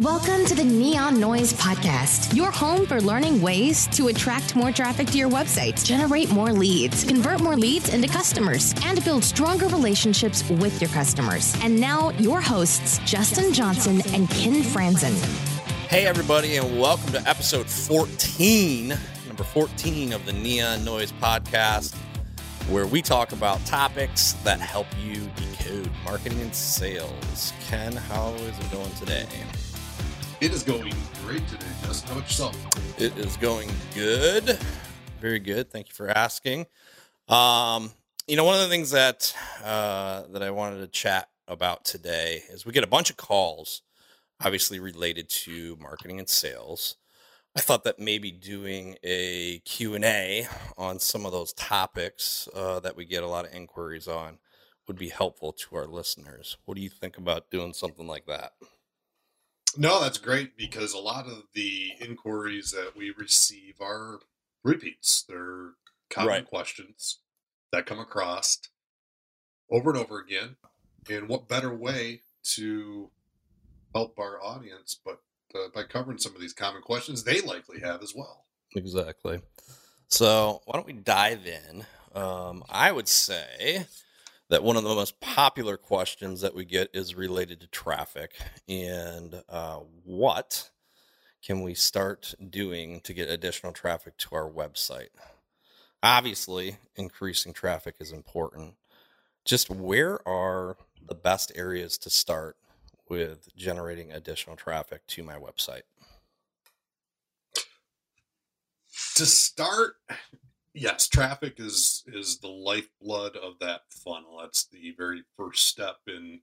Welcome to the Neon Noise Podcast, your home for learning ways to attract more traffic to your website, generate more leads, convert more leads into customers, and build stronger relationships with your customers. And now, your hosts, Justin Johnson and Ken Franzen. Hey, everybody, and welcome to episode 14, number 14 of the Neon Noise Podcast, where we talk about topics that help you decode marketing and sales. Ken, how is it going today? It is going great today, Justin. How about yourself? It is going good. Very good. Thank you for asking. Um, you know, one of the things that uh, that I wanted to chat about today is we get a bunch of calls, obviously related to marketing and sales. I thought that maybe doing a Q&A on some of those topics uh, that we get a lot of inquiries on would be helpful to our listeners. What do you think about doing something like that? No, that's great because a lot of the inquiries that we receive are repeats. They're common Right. questions that come across over and over again. And what better way to help our audience but uh, by covering some of these common questions they likely have as well. Exactly. So, why don't we dive in? Um, I would say that one of the most popular questions that we get is related to traffic and uh, what can we start doing to get additional traffic to our website? Obviously, increasing traffic is important. Just where are the best areas to start with generating additional traffic to my website? To start, yes, traffic is is the lifeblood of that funnel. That's the very first step in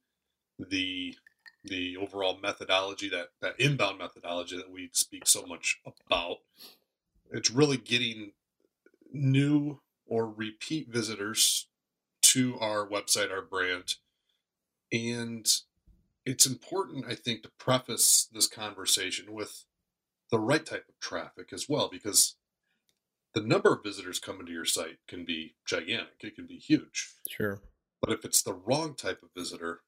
the the overall methodology that that inbound methodology that we speak so much about. It's really getting new or repeat visitors to our website, our brand, and it's important, I think, to preface this conversation with the right type of traffic as well, because the number of visitors coming to your site can be gigantic. It can be huge. Sure. But if it's the wrong type of visitor,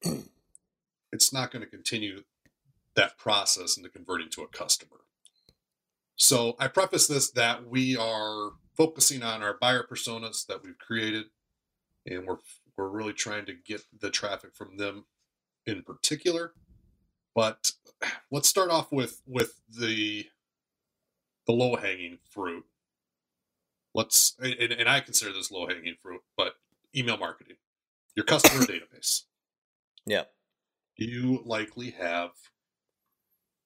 it's not going to continue that process into converting to a customer. So I preface this that we are focusing on our buyer personas that we've created, and we're we're really trying to get the traffic from them in particular. But let's start off with with the the low hanging fruit. Let's and, and I consider this low hanging fruit, but email marketing, your customer database. Yeah. You likely have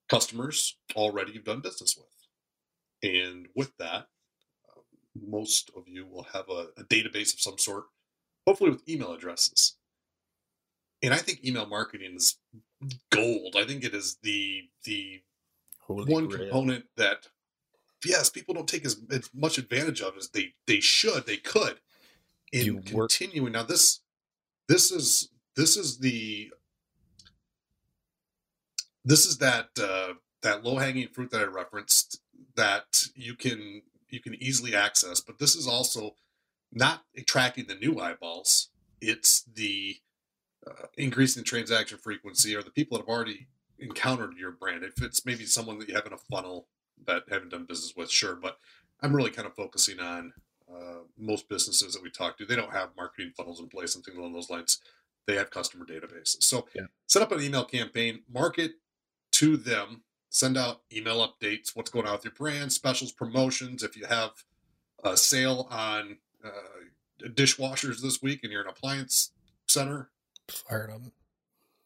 customers already you've done business with, and with that, um, most of you will have a, a database of some sort, hopefully with email addresses. And I think email marketing is gold. I think it is the the Holy one grail. component that yes people don't take as, as much advantage of as they they should they could in You continuing now this this is this is the this is that uh, that low hanging fruit that I referenced that you can you can easily access but this is also not attracting the new eyeballs it's the uh, increasing the transaction frequency or the people that have already encountered your brand. If it's maybe someone that you have in a funnel that haven't done business with, sure. But I'm really kind of focusing on uh, most businesses that we talk to. They don't have marketing funnels in place, something along those lines. They have customer databases. So Yeah. set up an email campaign, market to them, send out email updates, what's going on with your brand, specials, promotions. If you have a sale on uh, dishwashers this week and you're an appliance center, fire them.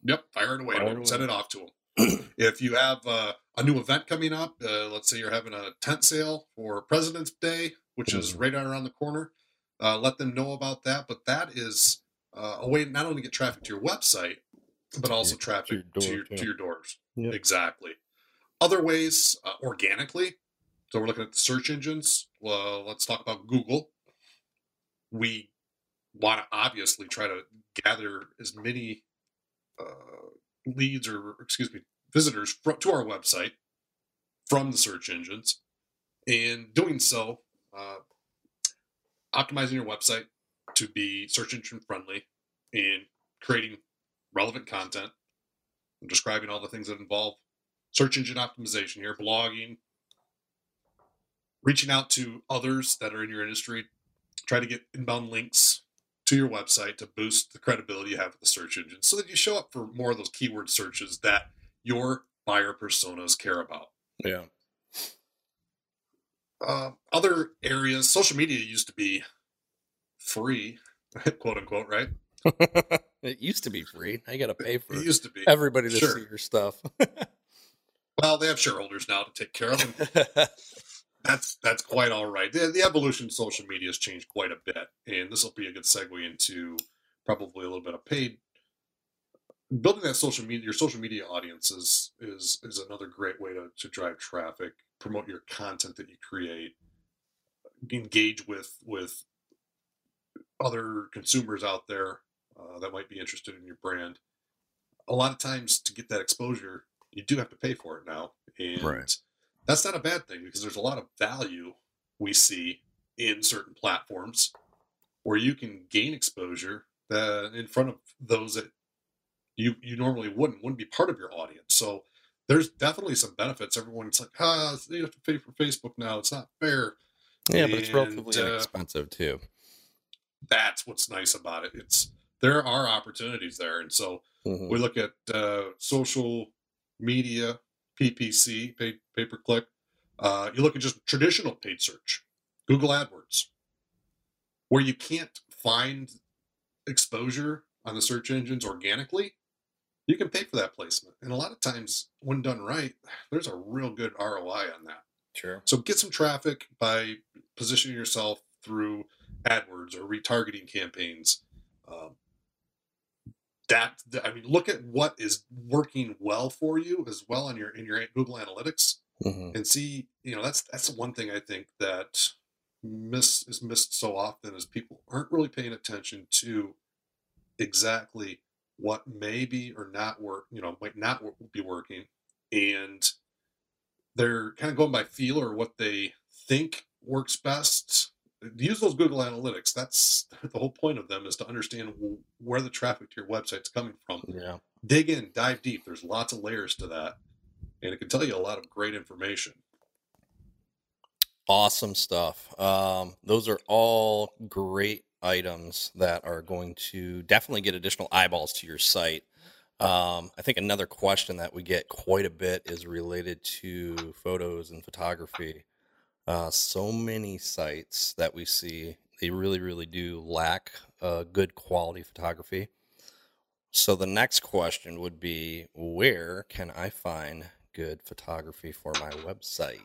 Yep, fire it away. Fire it Don't Send it off to them. if you have uh, a new event coming up, uh, let's say you're having a tent sale for President's Day, which is Mhm. right around the corner, uh, let them know about that. But that is uh, a way not only to get traffic to your website, but also your- traffic to your to your, to your doors. Yep. Exactly. Other ways, uh, organically. So we're looking at the search engines. Well, let's talk about Google. We want to obviously try to gather as many uh, leads or excuse me visitors to our website from the search engines. And doing so uh, optimizing your website to be search engine friendly and creating relevant content. And describing all the things that involve search engine optimization here, blogging, reaching out to others that are in your industry, try to get inbound links to your website to boost the credibility you have with the search engine so that you show up for more of those keyword searches that your buyer personas care about. Yeah. Uh, other areas, social media used to be free, quote unquote, right? it used to be free. I got to pay for It used to be. everybody to Sure. see your stuff. Well, they have shareholders now to take care of them. that's that's quite all right. The, the evolution of social media has changed quite a bit, and this will be a good segue into probably a little bit of paid. Building that social media, your social media audience is is is another great way to, to drive traffic, promote your content that you create, engage with with other consumers out there uh, that might be interested in your brand. A lot of times, to get that exposure, you do have to pay for it now, and Right. that's not a bad thing because there's a lot of value we see in certain platforms where you can gain exposure uh, in front of those that you you normally wouldn't wouldn't be part of your audience. So there's definitely some benefits. Everyone's like, ah, you have to pay for Facebook now. It's not fair. yeah, but it's relatively And, uh, inexpensive too. That's what's nice about it. It's there are opportunities there, and so Mhm. we look at uh, social media, PPC, pay, pay per click. Uh, you look at just traditional paid search, Google AdWords, where you can't find exposure on the search engines organically. You can pay for that placement, and a lot of times, when done right, there's a real good ROI on that. Sure. So get some traffic by positioning yourself through AdWords or retargeting campaigns. Um, that I mean, look at what is working well for you as well on your in your Google Analytics hmm and see. You know, that's that's the one thing I think that miss is missed so often is people aren't really paying attention to exactly what may be or not work. You know, might not be working, and they're kind of going by feel or what they think works best. Use those Google Analytics. That's the whole point of them is to understand where the traffic to your website's coming from. Yeah. Dig in, dive deep. There's lots of layers to that, and it can tell you a lot of great information. Awesome stuff. Um, those are all great items that are going to definitely get additional eyeballs to your site. Um, I think another question that we get quite a bit is related to photos and photography. Uh, so many sites that we see, they really, really do lack uh, good quality photography. So the next question would be where can I find good photography for my website?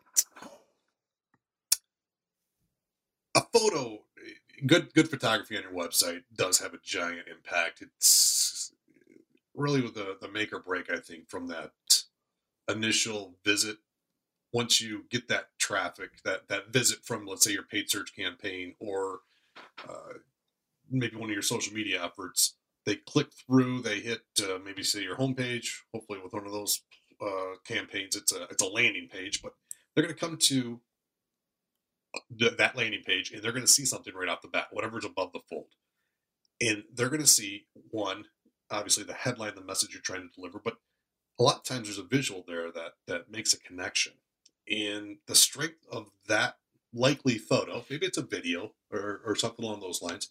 a photo good good photography on your website does have a giant impact. It's really the the make or break i think from that initial visit. Once you get that traffic that that visit from let's say your paid search campaign or uh, maybe one of your social media efforts they click through they hit uh, maybe say your homepage hopefully with one of those uh, campaigns it's a it's a landing page but they're going to come to th- that landing page and they're going to see something right off the bat, whatever's above the fold. And they're going to see one, obviously the headline, the message you're trying to deliver, but a lot of times there's a visual there that that makes a connection. And the strength of that likely photo, maybe it's a video or, or something along those lines,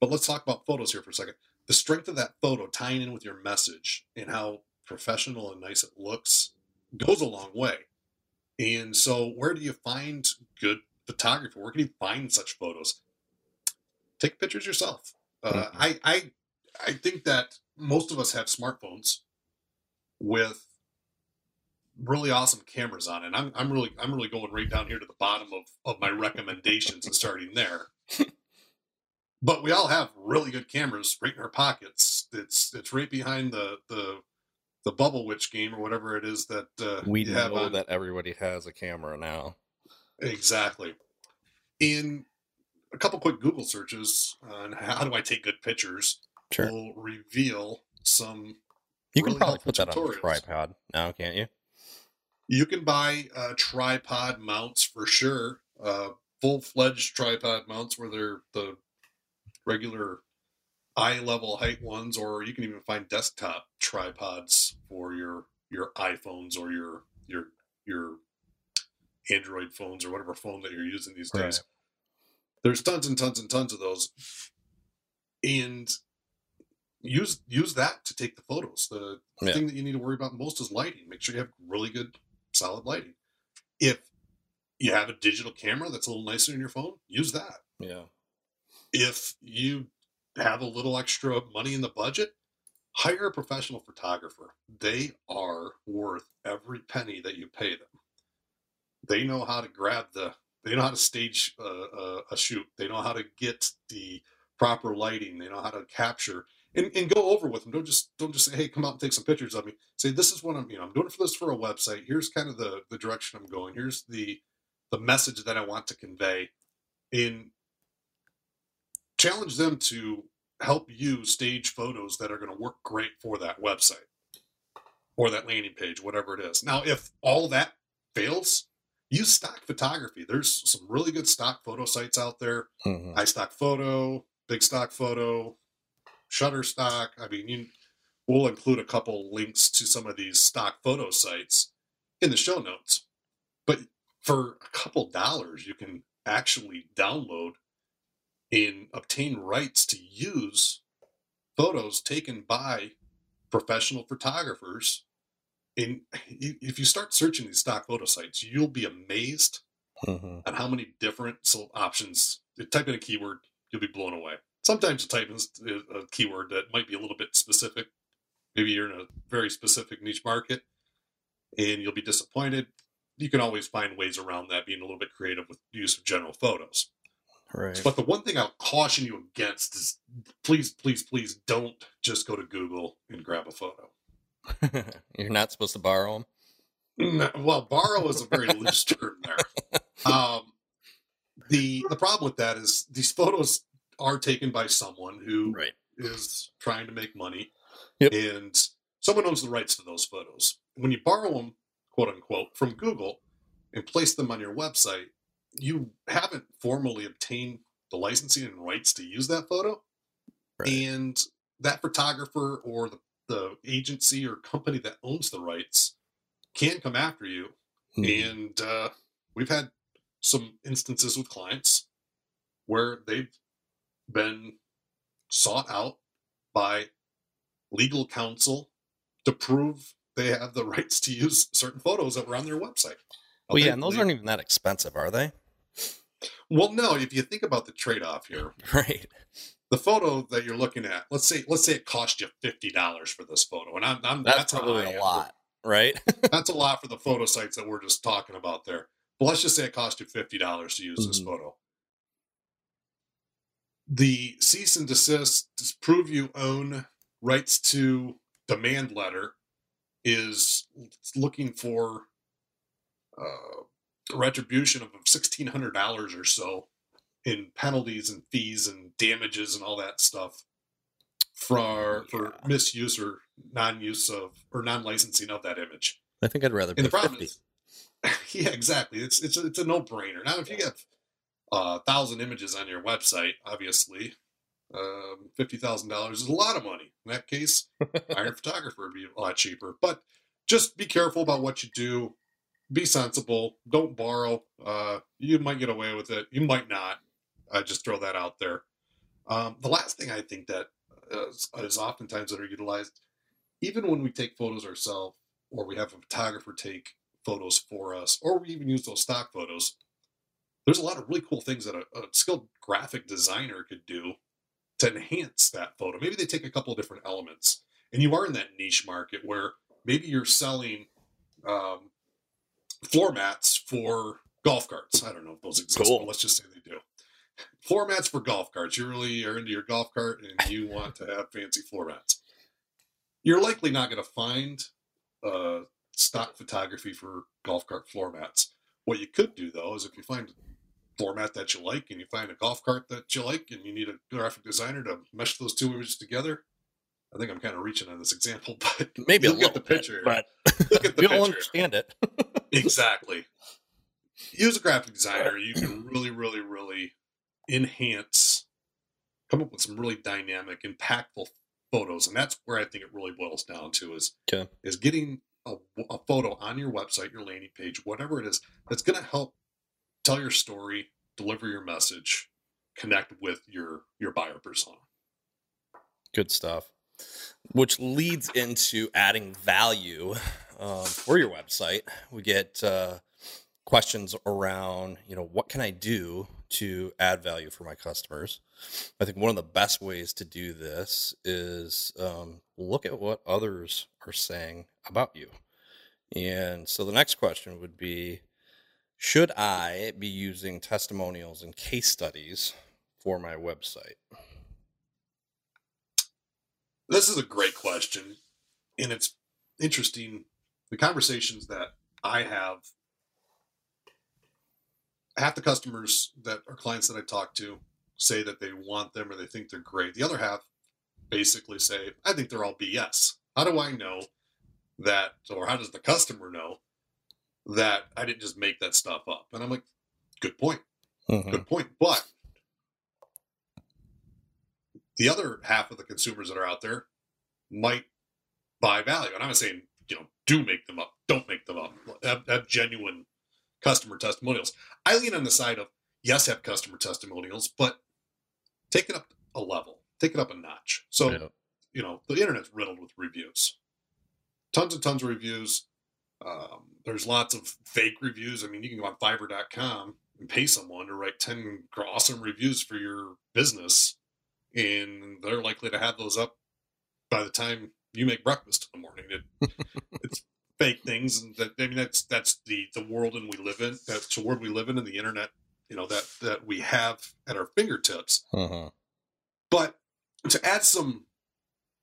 but let's talk about photos here for a second. The strength of that photo tying in with your message and how professional and nice it looks goes a long way. And so, where do you find good photography? Where can you find such photos? Take pictures yourself. Uh, Mhm. I, I, I think that most of us have smartphones with really awesome cameras on it. And I'm, I'm really, I'm really going right down here to the bottom of, of my recommendations and starting there. but we all have really good cameras right in our pockets. It's, it's right behind the, the, the Bubble Witch game or whatever it is that uh, We know on. that everybody has a camera now. Exactly. In a couple quick Google searches on how do I take good pictures Sure. will reveal some. You can really probably put that on a tripod now, can't you? You can buy uh, tripod mounts for sure, uh, full fledged tripod mounts where they're the regular eye level height ones, or you can even find desktop tripods for your your iPhones or your your your Android phones or whatever phone that you're using these days. Right. There's tons and tons and tons of those, and use use that to take the photos. The Yeah. thing that you need to worry about most is lighting. Make sure you have really good, solid lighting. If you have a digital camera that's a little nicer in your phone, use that. Yeah. If you have a little extra money in the budget, hire a professional photographer. They are worth every penny that you pay them. They know how to grab the, they know how to stage a, a, a shoot. They know how to get the proper lighting. They know how to capture and, and go over with them. Don't just don't just say, hey, come out and take some pictures of me. Say this is what I'm, you know, I'm doing for this for a website. Here's kind of the the direction I'm going. Here's the the message that I want to convey. And challenge them to help you stage photos that are going to work great for that website or that landing page, whatever it is. Now, if all that fails, use stock photography. There's some really good stock photo sites out there. Mhm. iStock Photo, Big Stock Photo, Shutterstock. I mean, you, we'll include a couple links to some of these stock photo sites in the show notes. But for a couple dollars, you can actually download and obtain rights to use photos taken by professional photographers. And if you start searching these stock photo sites, you'll be amazed Mhm. and how many different options. You type in a keyword, you'll be blown away. Sometimes you type in a keyword that might be a little bit specific. Maybe you're in a very specific niche market, and you'll be disappointed. You can always find ways around that, being a little bit creative with the use of general photos. Right. But the one thing I'll caution you against is please, please, please don't just go to Google and grab a photo. You're not supposed to borrow them. No, well, borrow is a very loose term there. Um, the the problem with that is these photos are taken by someone who is Right. trying to make money, Yep. and someone owns the rights to those photos. When you borrow them, quote unquote, from Google and place them on your website, you haven't formally obtained the licensing and rights to use that photo, Right. and that photographer or the, the agency or company that owns the rights can come after you Mhm. and uh, we've had some instances with clients where they've been sought out by legal counsel to prove they have the rights to use certain photos that were on their website. Well, yeah, and those they- aren't even that expensive, are they? well, no. If you think about the trade-off here, Right. The photo that you're looking at, let's say, let's say it cost you fifty dollars for this photo, and I'm, I'm That's, how probably a lot, right? that's a lot for the photo sites that we're just talking about there. But let's just say it cost you fifty dollars to use this Mhm. photo. The cease and desist prove you own rights to demand letter is looking for uh, retribution of sixteen hundred dollars or so in penalties and fees and damages and all that stuff for for misuse or non-use of or non-licensing of that image. I think I'd rather pay And the problem 50. is, yeah, exactly. It's it's a, it's a no brainer. Now, if you have a thousand images on your website, obviously, um, fifty thousand dollars is a lot of money. In that case, hire a photographer would be a lot cheaper. But just be careful about what you do. Be sensible. Don't borrow. Uh, you might get away with it. You might not. I just throw that out there. Um, the last thing I think that is, uh, is, is oftentimes underutilized, even when we take photos ourselves, or we have a photographer take photos for us, or we even use those stock photos. There's a lot of really cool things that a, a skilled graphic designer could do to enhance that photo. Maybe they take a couple of different elements, and you are in that niche market where maybe you're selling um, floor mats for golf carts. I don't know if those exist, Cool. but let's just say they do. Floor mats for golf carts. You really are into your golf cart and you want to have fancy floor mats. You're likely not going to find uh, stock photography for golf cart floor mats. What you could do though is if you find a floor mat that you like and you find a golf cart that you like and you need a graphic designer to mesh those two images together. I think I'm kind of reaching on this example, but Maybe a look at the bit, picture. but look at the you'll picture. understand it. exactly. Use a graphic designer. You can really, really, really enhance, come up with some really dynamic, impactful photos, and that's where I think it really boils down to is Okay. is getting a, a photo on your website, your landing page, whatever it is, that's going to help tell your story, deliver your message, connect with your your buyer persona. Good stuff. Which leads into adding value um, for your website. We get uh, questions around, you know, what can I do to add value for my customers? I think one of the best ways to do this is um, look at what others are saying about you. And so the next question would be Should I be using testimonials and case studies for my website? This is a great question. And it's interesting. The conversations that I have, half the customers that are clients that I talk to say that they want them or they think they're great. The other half basically say, I think they're all BS. How do I know that, or how does the customer know that I didn't just make that stuff up? And I'm like, good point. Mhm. Good point. But the other half of the consumers that are out there might buy value. And I'm not saying, you know, do make them up, don't make them up. Have, have genuine customer testimonials. I lean on the side of yes, have customer testimonials, but take it up a level, take it up a notch. So, Yeah. you know, the internet's riddled with reviews, tons and tons of reviews. Um, there's lots of fake reviews. I mean, you can go on Fiverr.com and pay someone to write 10 awesome reviews for your business, and they're likely to have those up by the time you make breakfast in the morning. It, it's fake things, and that I mean that's that's the the world and we live in. That's the world we live in, and the internet. You know that that we have at our fingertips. Mhm. But to add some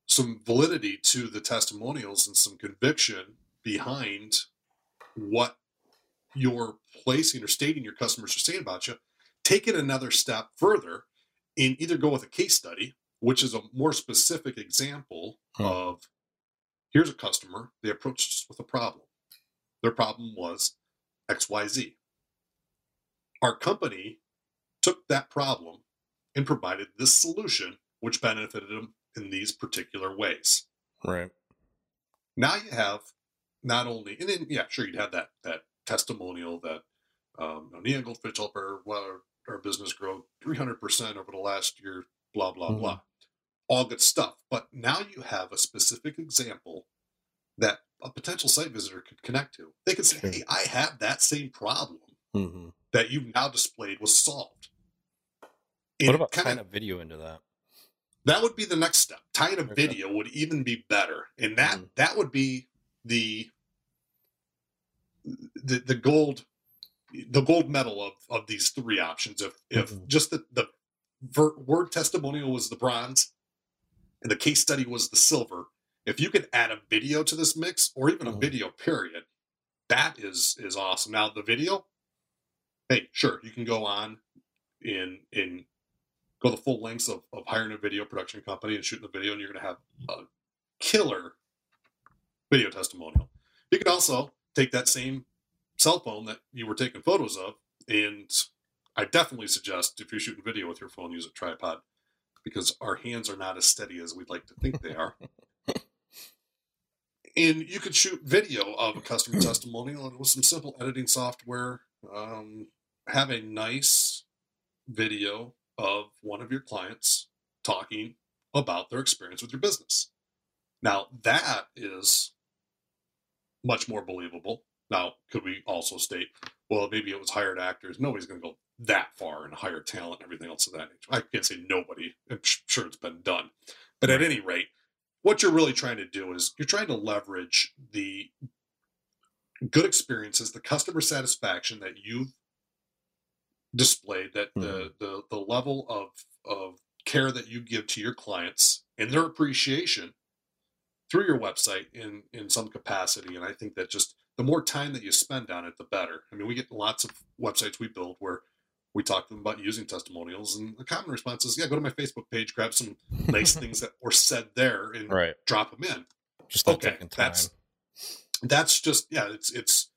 some validity to the testimonials and some conviction behind what you're placing or stating your customers are saying about you, take it another step further and either go with a case study, which is a more specific example Hmm. of here's a customer, they approached us with a problem. Their problem was XYZ. Our company took that problem and provided this solution, which benefited them in these particular ways. Right. Now you have not only, and then yeah, sure, you'd have that that testimonial that um, Neon Goldfish helped our, our, business grow 300% over the last year, blah, blah, Mhm. blah. All good stuff. But now you have a specific example that a potential site visitor could connect to. They could say, Sure. hey, I have that same problem hmm that you've now displayed was solved. What about kinda- tying a video into that? that would be the next step. Tying a Okay. video would even be better, and that Mhm. that would be the the the gold the gold medal of of these three options. If if Mhm. just the the ver- word testimonial was the bronze, and the case study was the silver. If you could add a video to this mix, or even a Mhm. video period, that is is awesome. Now the video, hey, sure, you can go on in in go the full lengths of, of hiring a video production company and shooting a video, and you're going to have a killer video testimonial. You could also take that same cell phone that you were taking photos of, and I definitely suggest if you're shooting video with your phone, use a tripod because our hands are not as steady as we'd like to think they are. and you could shoot video of a customer testimonial and with some simple editing software, um, have a nice video of one of your clients talking about their experience with your business. Now, that is much more believable. Now, could we also state, well, maybe it was hired actors? Nobody's going to go that far and hire talent and everything else of that nature. I can't say nobody. I'm sure it's been done. But at any rate, what you're really trying to do is you're trying to leverage the good experiences, the customer satisfaction that you've displayed, that the mm-hmm. the the level of of care that you give to your clients and their appreciation through your website in in some capacity. And I think that just the more time that you spend on it, the better. I mean, we get lots of websites we build where we talk to them about using testimonials, and the common response is, "Yeah, go to my Facebook page, grab some nice things that were said there, and Right. drop them in." Just Okay, taking time. that's- That's just yeah, it's it's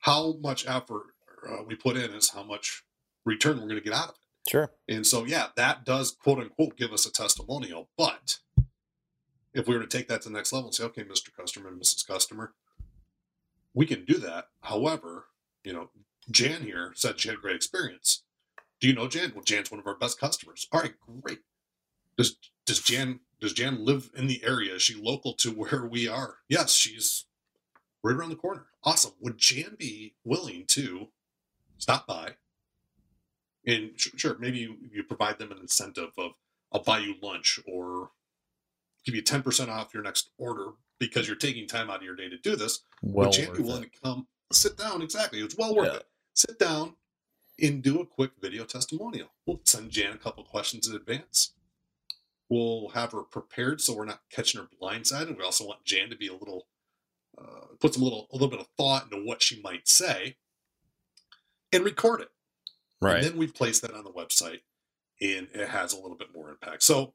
how much effort uh, we put in is how much return we're going to get out of it. Sure. And so, yeah, that does quote unquote give us a testimonial. But if we were to take that to the next level and say, okay, Mr. Customer and Mrs. Customer, we can do that. However, you know, Jan here said she had a great experience. Do you know Jan? Well, Jan's one of our best customers. All right, great. Does does Jan does Jan live in the area? Is she local to where we are? Yes, she's right around the corner. Awesome. Would Jan be willing to stop by? And sure, maybe you, you provide them an incentive of I'll buy you lunch or give you 10% off your next order because you're taking time out of your day to do this. Well, Would Jan be willing it. to come sit down? Exactly. It's well worth Yeah. it. Sit down and do a quick video testimonial. We'll send Jan a couple questions in advance. We'll have her prepared so we're not catching her blindsided. We also want Jan to be a little, uh, put some little, a little bit of thought into what she might say, and record it. right. And then we place that on the website, and it has a little bit more impact. So,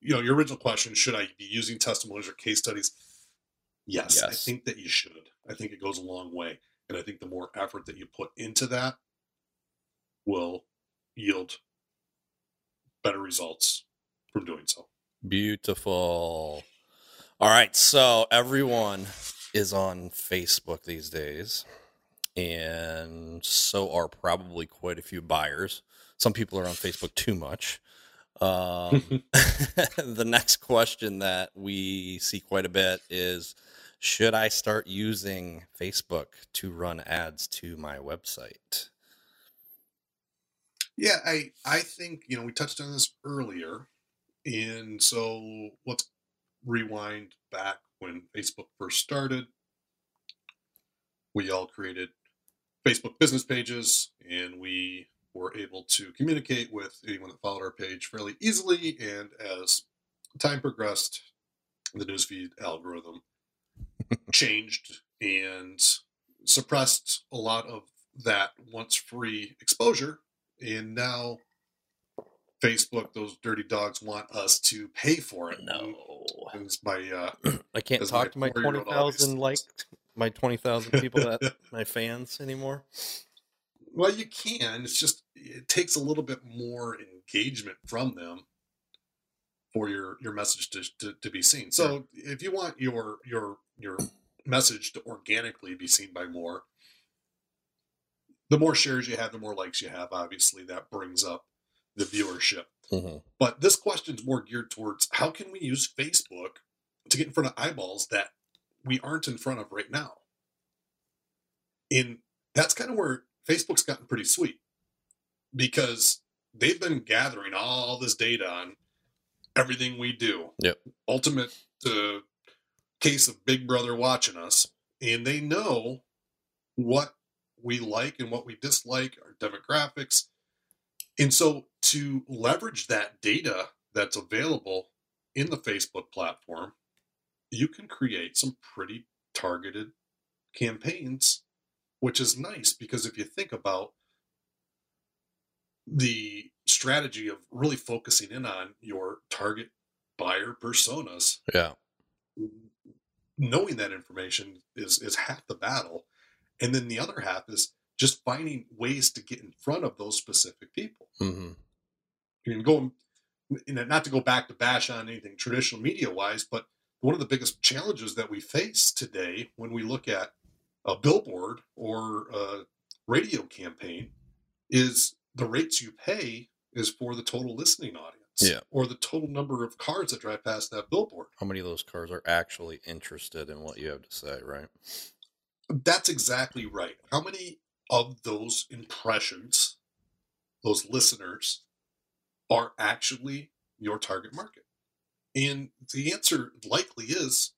you know, your original question: Should I be using testimonials or case studies? Yes, I think that you should. I think it goes a long way, and I think the more effort that you put into that will yield better results from doing so. Beautiful. All right, so everyone is on Facebook these days, and so are probably quite a few buyers. Some people are on Facebook too much. Um, the next question that we see quite a bit is Should I start using Facebook to run ads to my website? Yeah, I I think you know we touched on this earlier, and so let's rewind back when Facebook first started. We all created Facebook business pages, and we were able to communicate with anyone that followed our page fairly easily. And as time progressed, the newsfeed algorithm changed and suppressed a lot of that once free exposure and now Facebook, those dirty dogs want us to pay for it. No. It's my uh, I can't As my talk to my 20,000 always like my 20,000 people that my fans anymore. well, you can. It's just it takes a little bit more engagement from them for your your message to, to, to be seen. So if you want your your your message to organically be seen by more, the more shares you have, the more likes you have. Obviously, that brings up the viewership. Mhm. But this question is more geared towards how can we use Facebook to get in front of eyeballs that we aren't in front of right now? And that's kind of where Facebook's gotten pretty sweet because they've been gathering all this data on everything we do. Yep. Ultimate uh, case of Big Brother watching us, and they know what we like and what we dislike, our demographics. And so to leverage that data that's available in the Facebook platform, you can create some pretty targeted campaigns, which is nice because if you think about the strategy of really focusing in on your target buyer personas, Yeah. knowing that information is is half the battle and then the other half is just finding ways to get in front of those specific people hmm I mean, going you know, not to go back to bash on anything traditional media wise, but one of the biggest challenges that we face today when we look at a billboard or a radio campaign is the rates you pay is for the total listening audience Yeah. or the total number of cars that drive past that billboard. How many of those cars are actually interested in what you have to say, right? That's exactly right. How many of those impressions, those listeners, are actually your target market? And the answer likely is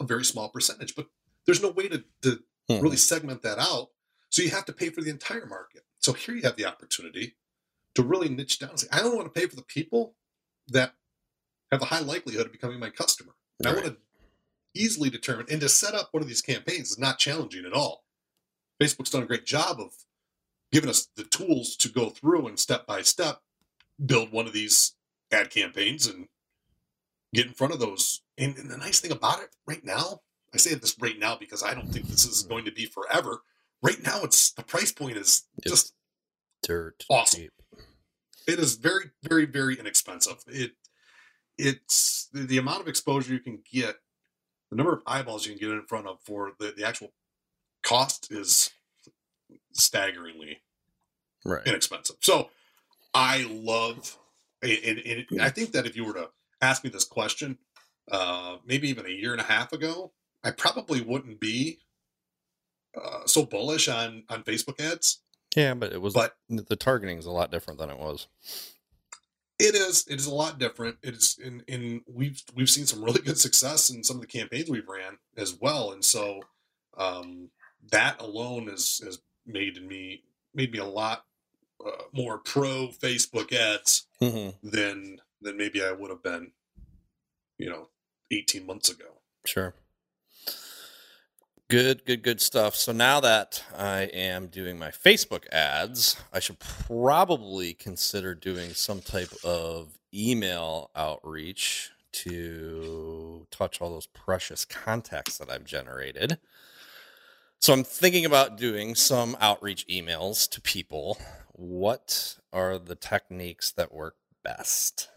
a very small percentage, but there's no way to, to Mhm. really segment that out. So you have to pay for the entire market. So here you have the opportunity to really niche down and say, I don't want to pay for the people that have a high likelihood of becoming my customer. And I want to easily determined. and to set up one of these campaigns is not challenging at all. Facebook's done a great job of giving us the tools to go through and step by step build one of these ad campaigns and get in front of those. And, and the nice thing about it right now, I say this right now because I don't think this is going to be forever. Right now, it's the price point is It's just Dirt Awesome. cheap. it is very very very inexpensive it it's the amount of exposure you can get the number of eyeballs you can get in front of for the, the actual cost is staggeringly Right. inexpensive. So I love, and, and, and I think that if you were to ask me this question, uh, maybe even a year and a half ago, I probably wouldn't be uh, so bullish on on Facebook ads. Yeah, but it was But the targeting is a lot different than it was. It is it is a lot different. It is in in we've we've seen some really good success in some of the campaigns we've ran as well, and so um, that alone has has made me made me a lot uh, more pro Facebook ads Mm-hmm. than than maybe I would have been, you know, 18 months ago. Sure. Good, good, good stuff. So now that I am doing my Facebook ads, I should probably consider doing some type of email outreach to touch all those precious contacts that I've generated. So I'm thinking about doing some outreach emails to people. What are the techniques that work best?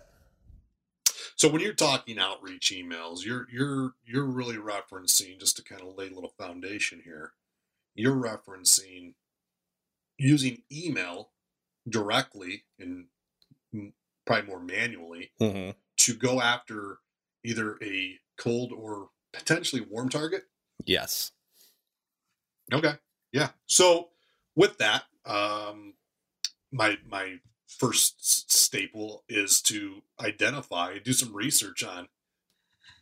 So when you're talking outreach emails, you're you're you're really referencing just to kind of lay a little foundation here. You're referencing using email directly and probably more manually Mm-hmm. to go after either a cold or potentially warm target Yes. Okay. Yeah. So with that, um, my my first staple is to identify, do some research on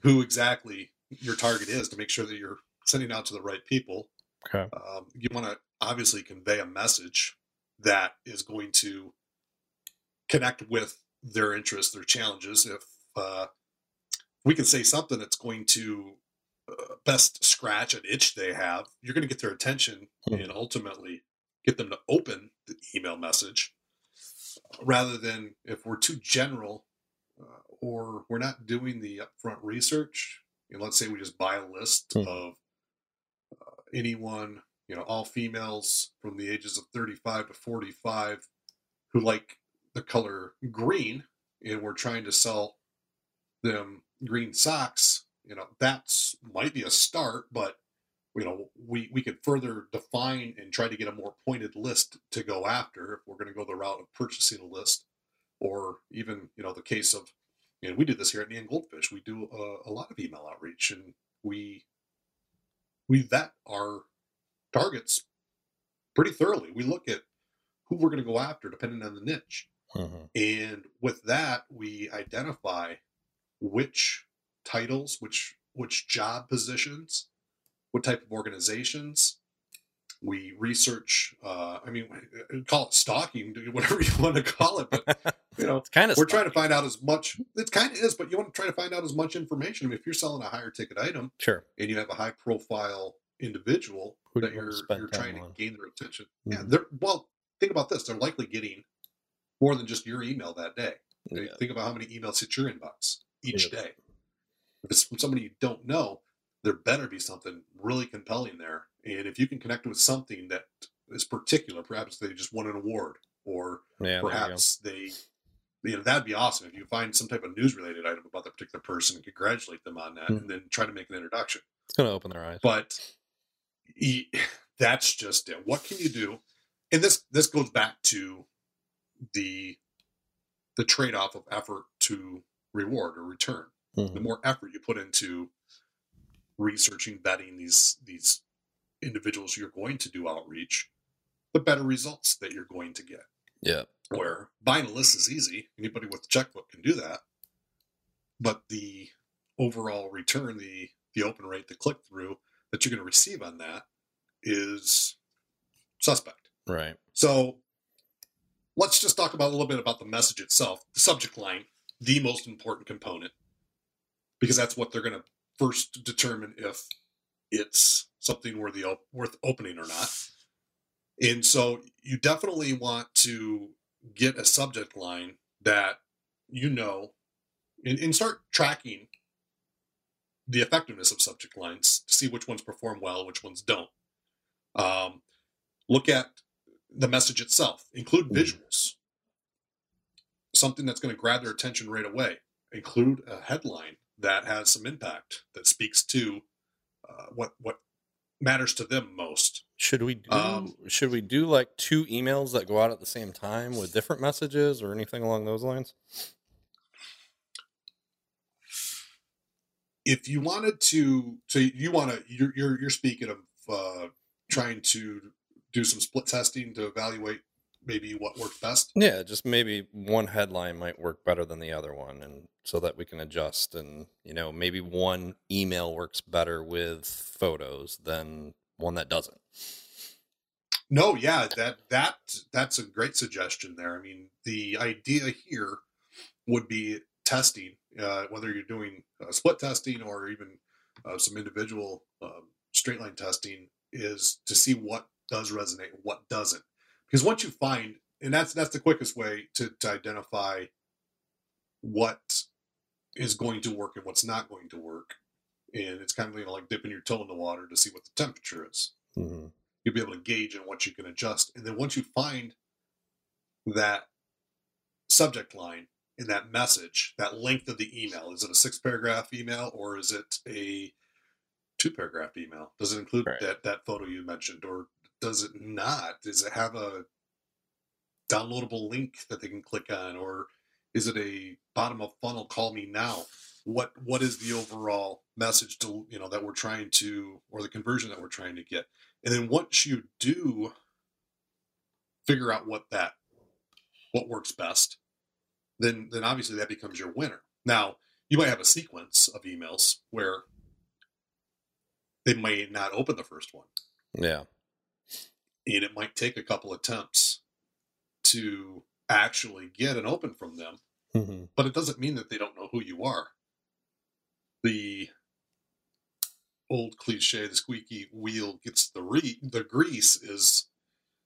who exactly your target is to make sure that you're sending out to the right people. Okay. Um, you want to obviously convey a message that is going to connect with their interests, their challenges. If uh, we can say something that's going to uh, best scratch an itch they have, you're going to get their attention Hmm. and ultimately get them to open the email message rather than if we're too general uh, or we're not doing the upfront research. You know, let's say we just buy a list Hmm. of uh, anyone, you know, all females from the ages of 35 to 45 who like the color green, and we're trying to sell them green socks. You know, that's might be a start, but you know, we we could further define and try to get a more pointed list to go after if we're going to go the route of purchasing a list, or even you know the case of, you know, we do this here at Neon Goldfish. We do a, a lot of email outreach, and we we vet our targets pretty thoroughly. We look at who we're going to go after depending on the niche. Mm-hmm. And with that, we identify which titles, which which job positions, what type of organizations. We research. Uh, I mean, call it stalking, whatever you want to call it, but you know, It's kind of we're trying to find out as much. It kind of is, but you want to try to find out as much information. I mean, if you're selling a higher ticket item sure. and you have a high profile individual Who that you're you're trying to gain their attention, yeah, Mhm. they're well. Think about this: they're likely getting more than just your email that day. Yeah. Think about how many emails hit your inbox each day. If it's from somebody you don't know, there better be something really compelling there. And if you can connect with something that is particular, perhaps they just won an award, or Yeah. you perhaps they, you know, that'd be awesome if you find some type of news related item about that particular person and congratulate them on that, Hmm. and then try to make an introduction. It's going to open their eyes. But e- that's just it. What can you do? And this this goes back to the the trade off of effort to reward or return. The Mhm. more effort you put into researching, vetting these these individuals you're going to do outreach, the better results that you're going to get. Yeah. Where buying a list is easy, anybody with a checkbook can do that. But the overall return, the the open rate, the click through that you're going to receive on that is suspect. Right. So let's just talk about a little bit about the message itself, the subject line, the most important component, because that's what they're going to first determine if it's something worthy of, worth opening or not. And so you definitely want to get a subject line that you know and, and start tracking the effectiveness of subject lines to see which ones perform well, which ones don't. Um, look at the message itself, include Mhm. visuals, something that's going to grab their attention right away. Include a headline that has some impact that speaks to uh, what what matters to them most. Should we do Um, should we do like two emails that go out at the same time with different messages or anything along those lines? If you wanted to, so you want to, you're, you're you're speaking of uh, trying to do some split testing to evaluate maybe what worked best. Yeah, just maybe one headline might work better than the other one and so that we can adjust and you know, maybe one email works better with photos than one that doesn't. No, yeah, that that that's a great suggestion there. I mean, the idea here would be testing, uh, whether you're doing uh, split testing or even uh, some individual um, straight line testing, is to see what does resonate and what doesn't. Because once you find, and that's that's the quickest way to, to identify what is going to work and what's not going to work. And it's kind of you know, like dipping your toe in the water to see what the temperature is Mm-hmm. you'll be able to gauge and what you can adjust. And then once you find that subject line in that message, that length of the email, is it a six paragraph email or is it a two paragraph email? Does it include Right. that, that photo you mentioned or does it not? Does it have a downloadable link that they can click on or is it a bottom of funnel call me now? What what is the overall message to you know that we're trying to or the conversion that we're trying to get? And then once you do figure out what that what works best, then then obviously that becomes your winner. Now, you might have a sequence of emails where they may not open the first one. Yeah. And it might take a couple attempts to actually get an open from them, Mm-hmm. but it doesn't mean that they don't know who you are. The old cliche, the squeaky wheel gets the re- the grease is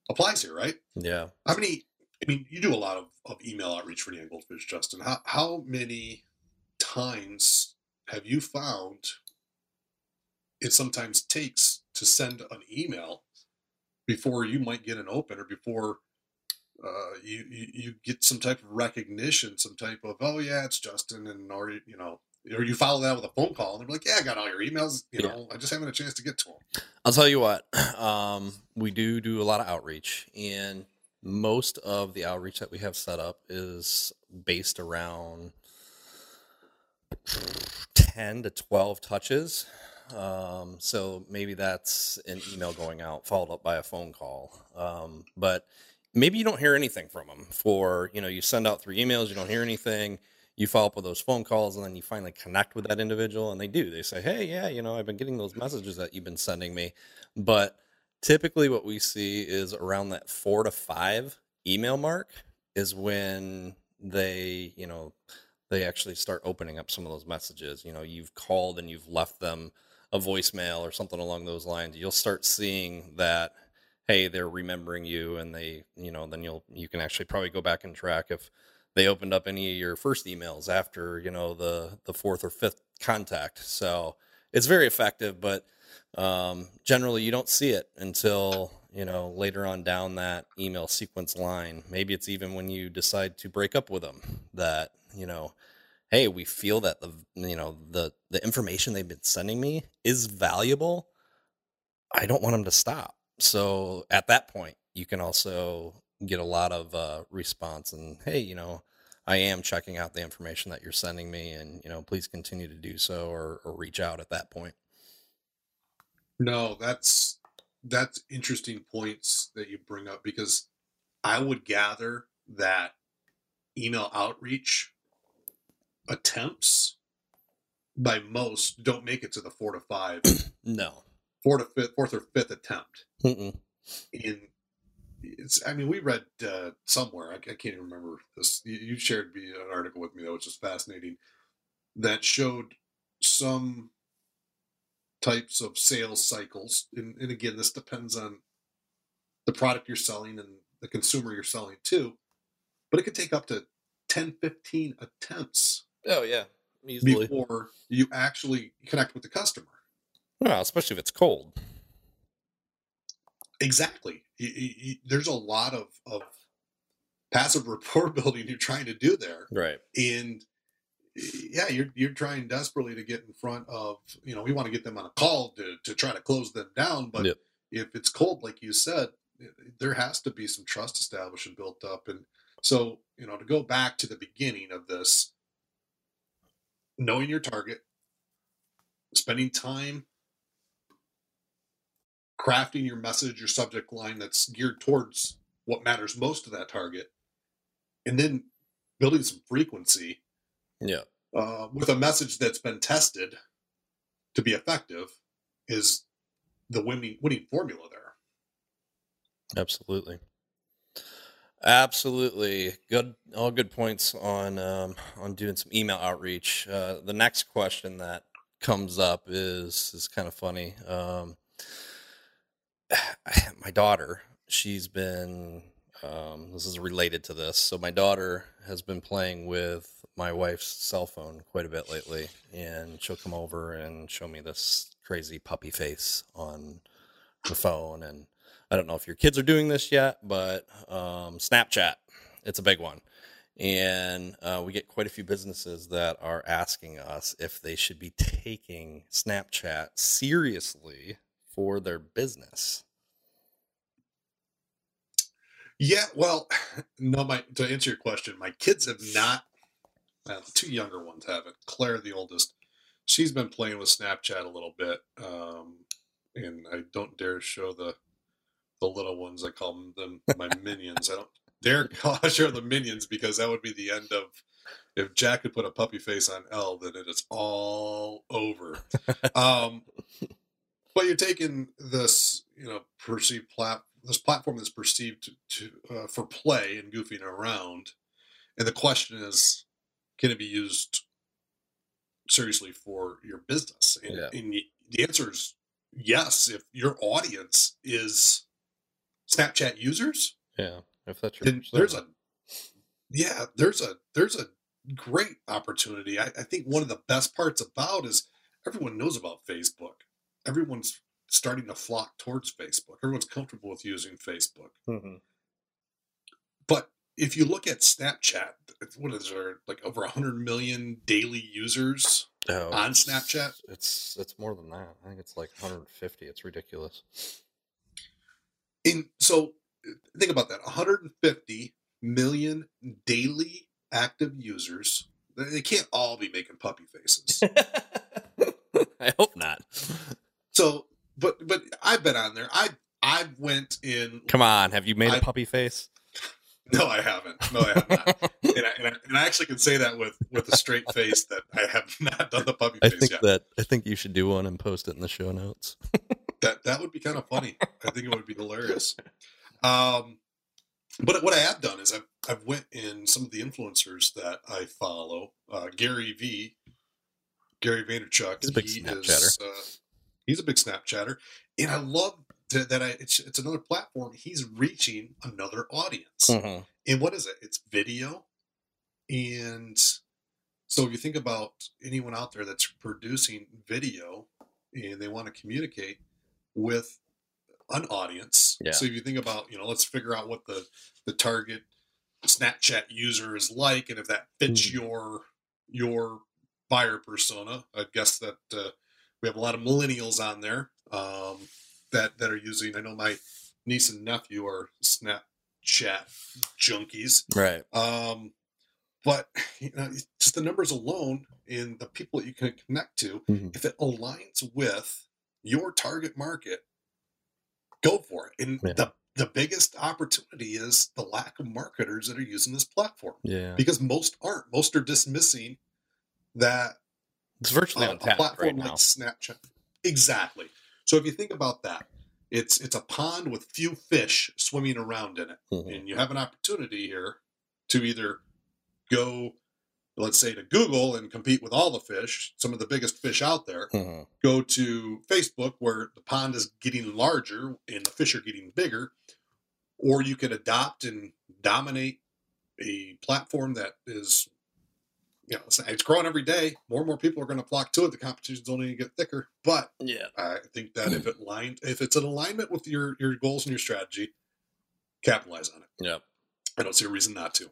applies here, right? Yeah. How many? I mean, you do a lot of, of email outreach for Neon Goldfish, Justin. How how many times have you found it sometimes takes to send an email before you might get an open or before uh, you, you you get some type of recognition, some type of oh yeah, it's Justin, and or you know, or you follow that with a phone call, and they're like, yeah, I got all your emails. You Yeah. know, I just haven't had a chance to get to them. I'll tell you what, um, we do do a lot of outreach, and most of the outreach that we have set up is based around 10 to 12 touches. Um, so maybe that's an email going out followed up by a phone call. Um, but maybe you don't hear anything from them for, you know, you send out three emails, you don't hear anything. You follow up with those phone calls and then you finally connect with that individual and they do. They say, Hey, yeah, you know, I've been getting those messages that you've been sending me. But typically what we see is around that four to five email mark is when they, you know, they actually start opening up some of those messages. You know, you've called and you've left them a voicemail or something along those lines. You'll start seeing that, hey, they're remembering you, and they, you know, then you'll you can actually probably go back and track if they opened up any of your first emails after you know the the fourth or fifth contact. So it's very effective, but um, generally you don't see it until you know later on down that email sequence line. Maybe it's even when you decide to break up with them that you know hey we feel that the you know the the information they've been sending me is valuable i don't want them to stop. So at that point you can also get a lot of uh, response and hey you know i am checking out the information that you're sending me and you know please continue to do so or, or reach out at that point. No, that's that's interesting points that you bring up because I would gather that email outreach attempts by most don't make it to the four to five, no four to fifth, fourth or fifth attempt. Mm-mm. In it's, I mean, we read uh, somewhere. I, I can't even remember this. You, you shared me an article with me that was just fascinating that showed some types of sales cycles. And, and again, this depends on the product you're selling and the consumer you're selling to, but it could take up to 10, 15 attempts oh yeah easily before you actually connect with the customer. well especially if it's cold Exactly. You- you- there's a lot of, of passive rapport building you're trying to do there. right And yeah, you're you're trying desperately to get in front of you know we want to get them on a call to to try to close them down, but Yep. if it's cold, like you said, eh, there has to be some trust established and built up, and so you know to go back to the beginning of this, knowing your target, spending time crafting your message, your subject line that's geared towards what matters most to that target, and then building some frequency Yeah. uh, with a message that's been tested to be effective is the winning winning formula there. Absolutely. Absolutely. Good all good points on um, on doing some email outreach. Uh, the next question that comes up is is kind of funny. Um, my daughter, she's been um, this is related to this. So my daughter has been playing with my wife's cell phone quite a bit lately, and she'll come over and show me this crazy puppy face on the phone and I don't know if your kids are doing this yet, but um, Snapchat, it's a big one. And uh, we get quite a few businesses that are asking us if they should be taking Snapchat seriously for their business. Yeah, well, no, my to answer your question, my kids have not. Uh, the two younger ones haven't. Claire, the oldest, she's been playing with Snapchat a little bit, um, and I don't dare show the the little ones. I call them, my minions. I don't dare call show the minions because that would be the end of. If Jack could put a puppy face on L, then it is all over. um, but you're taking this, you know, perceived plat this platform that's perceived to, to uh, for play and goofing around, and the question is, can it be used seriously for your business? And, Yeah. and the answer is yes. If your audience is Snapchat users, Yeah, if that's your there's a yeah, there's a there's a great opportunity. I, I think one of the best parts about is everyone knows about Facebook. Everyone's starting to flock towards Facebook. Everyone's comfortable with using Facebook. Mhm. But if you look at Snapchat, it's- what is there like over 100 million daily users? Oh, on Snapchat? It's it's more than that. I think it's like 150. It's ridiculous. In so think about that 150 million daily active users. They can't all be making puppy faces. I hope not. So, but but I've been on there. I I went in. Come on, have you made a I- puppy face? No, I haven't. No, I have not. And I, and I, and I actually can say that with with a straight face that I have not done the puppy I face think yet. that I think you should do one and post it in the show notes. That that would be kind of funny. I think it would be hilarious. Um, but what I have done is I've I've went in some of the influencers that I follow. Uh, Gary V, Gary Vaynerchuk. He's a big he Snapchatter. uh, he's a big Snapchatter, and I love that, that I it's it's another platform. He's reaching another audience. Mhm. And what is it? It's video. And so if you think about anyone out there that's producing video and they want to communicate with an audience. Yeah. So if you think about, you know, let's figure out what the the target Snapchat user is like and if that fits Mhm. your your buyer persona. I guess that uh, we have a lot of millennials on there um, that that are using. I know my niece and nephew are Snapchat junkies. Right. Um, but you know, just the numbers alone and the people that you can connect to, Mhm. if it aligns with your target market, go for it. And Yeah. the the biggest opportunity is the lack of marketers that are using this platform Yeah. because most aren't. Most are dismissing that It's virtually uh, a platform right like. Snapchat. Exactly. So if you think about that, it's it's a pond with few fish swimming around in it Mhm. and you have an opportunity here to either go let's say to google and compete with all the fish some of the biggest fish out there Mhm. go to facebook where the pond is getting larger and the fish are getting bigger or you can adopt and dominate a platform that is you know it's, it's growing every day more and more people are going to flock to it the competition's only going to get thicker but Yeah. I think that if it lined, if it's in alignment with your your goals and your strategy, capitalize on it. Yep. I don't see a reason not to.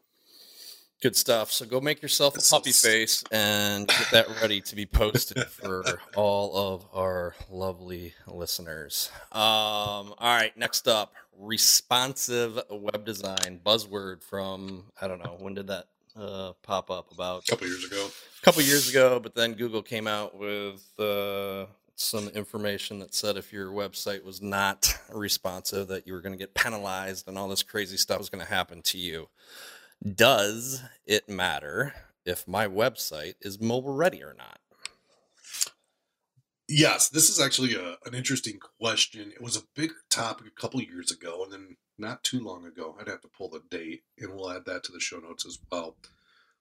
Good stuff. So go make yourself a puppy face and get that ready to be posted for all of our lovely listeners. Um, all right, next up, responsive web design buzzword from I don't know when did that uh, pop up about a couple years ago. A couple years ago, but then Google came out with uh, some information that said if your website was not responsive, that you were going to get penalized and all this crazy stuff was going to happen to you. Does it matter if my website is mobile ready or not? Yes, this is actually a, an interesting question. It was a big topic a couple years ago, and then not too long ago. I'd have to pull the date, and we'll add that to the show notes as well.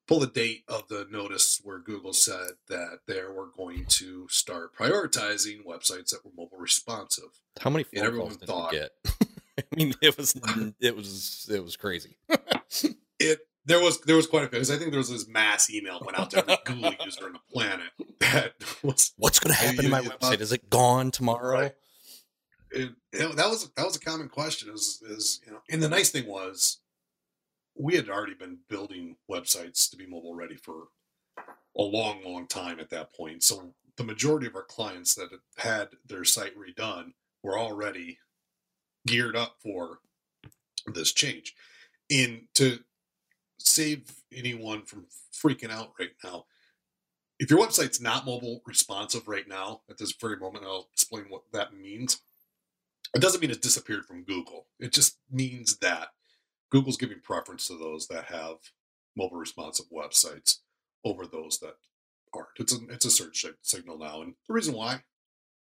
Pull the date of the notice where Google said that they were going to start prioritizing websites that were mobile responsive. How many phone calls did thought, you get? I mean, it was it was it was crazy. it there was there was quite a bit because I think there was this mass email went out to every Google user on the planet that was what's going to happen to my website? Is it gone tomorrow? Right. It, it, that was that was a common question. Is is you know, and the nice thing was we had already been building websites to be mobile ready for a long, long time at that point. So the majority of our clients that had their site redone were already geared up for this change. And to save anyone from freaking out right now. If your website's not mobile responsive right now, at this very moment, I'll explain what that means. It doesn't mean it disappeared from Google. It just means that Google's giving preference to those that have mobile responsive websites over those that aren't. It's a it's a search signal now, and the reason why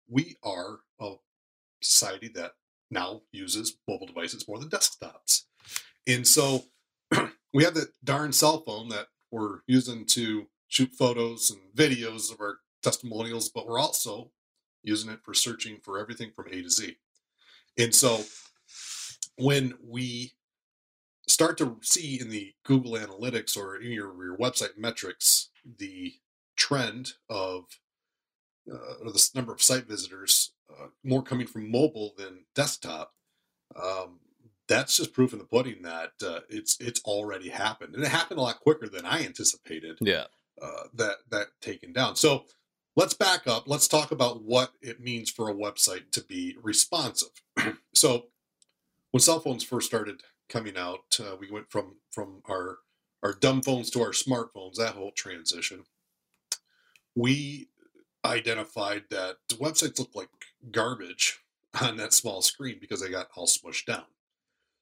we are a society that now uses mobile devices more than desktops, and so we have the darn cell phone that we're using to shoot photos and videos of our testimonials, but we're also using it for searching for everything from A to Z. And so when we start to see in the Google Analytics or in your, your website metrics the trend of uh, or the number of site visitors uh, more coming from mobile than desktop, um, that's just proof in the pudding that uh, it's it's already happened, and it happened a lot quicker than I anticipated. Yeah, uh, that that taken down. So let's back up. Let's talk about what it means for a website to be responsive. so when cell phones first started coming out, uh, we went from from our our dumb phones to our smartphones. That whole transition, we identified that websites looked like garbage on that small screen because they got all smushed down.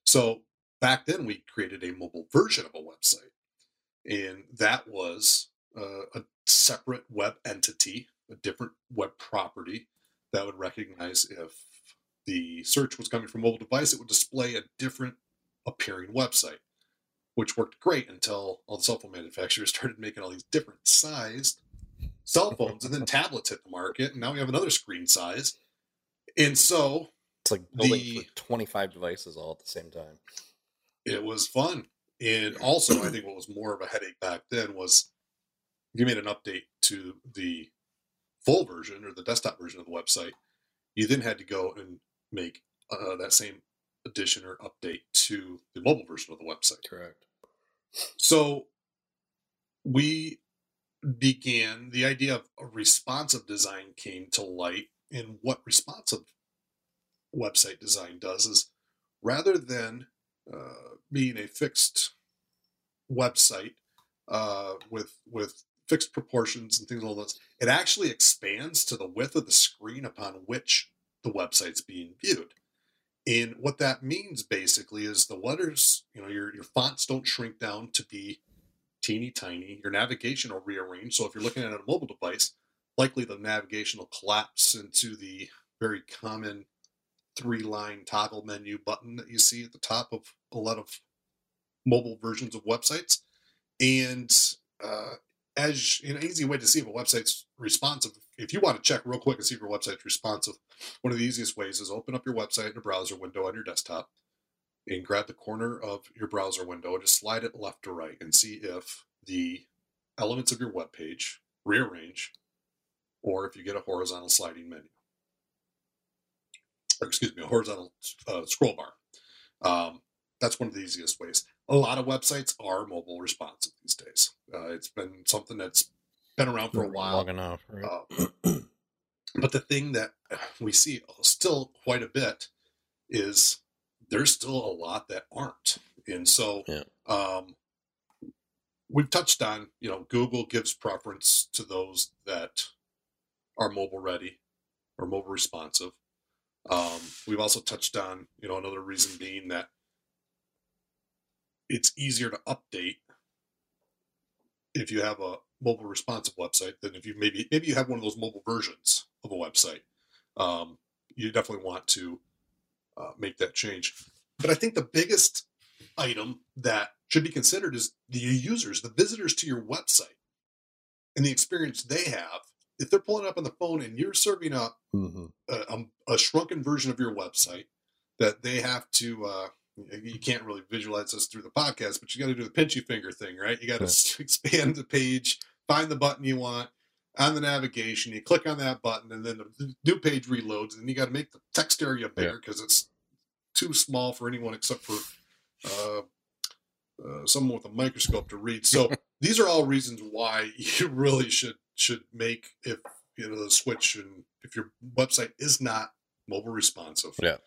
So back then, we created a mobile version of a website, and that was uh, a separate web entity, a different web property that would recognize if the search was coming from mobile device, it would display a different appearing website, which worked great until all the cell phone manufacturers started making all these different sized cell phones, and then tablets hit the market, and now we have another screen size. And so it's like building the, 25 devices all at the same time. It was fun. And also, I think what was more of a headache back then was if you made an update to the full version or the desktop version of the website, you then had to go and make uh, that same addition or update to the mobile version of the website. Correct. So we began the idea of a responsive design came to light and what responsive website design does is rather than uh, being a fixed website uh, with with fixed proportions and things like this, it actually expands to the width of the screen upon which the website's being viewed. And what that means basically is the letters, you know, your, your fonts don't shrink down to be teeny tiny. Your navigation will rearrange. So if you're looking at a mobile device, likely the navigation will collapse into the very common three line toggle menu button that you see at the top of a lot of mobile versions of websites. And uh, as an easy way to see if a website's responsive, if you want to check real quick and see if your website's responsive, one of the easiest ways is open up your website in a browser window on your desktop and grab the corner of your browser window and just slide it left to right and see if the elements of your web page rearrange or if you get a horizontal sliding menu excuse me, a horizontal uh, scroll bar. Um, that's one of the easiest ways. a lot of websites are mobile responsive these days. Uh, it's been something that's been around for a while. Long enough. Right? Uh, but the thing that we see still quite a bit is there's still a lot that aren't. And so Yeah. um, we've touched on, you know, Google gives preference to those that are mobile ready or mobile responsive. Um, we've also touched on, you know, another reason being that it's easier to update if you have a mobile responsive website than if you maybe maybe you have one of those mobile versions of a website. Um, you definitely want to uh, make that change. But I think the biggest item that should be considered is the users, the visitors to your website, and the experience they have. If they're pulling up on the phone and you're serving up Mhm. a, um, a shrunken version of your website that they have to uh, you can't really visualize this through the podcast but you got to do the pinchy finger thing right you got to Right. expand the page find the button you want on the navigation you click on that button and then the new page reloads and you got to make the text area bigger because it's too small for anyone except for uh, uh, someone with a microscope to read so these are all reasons why you really should should make if you know the switch and if your website is not mobile responsive. Yeah.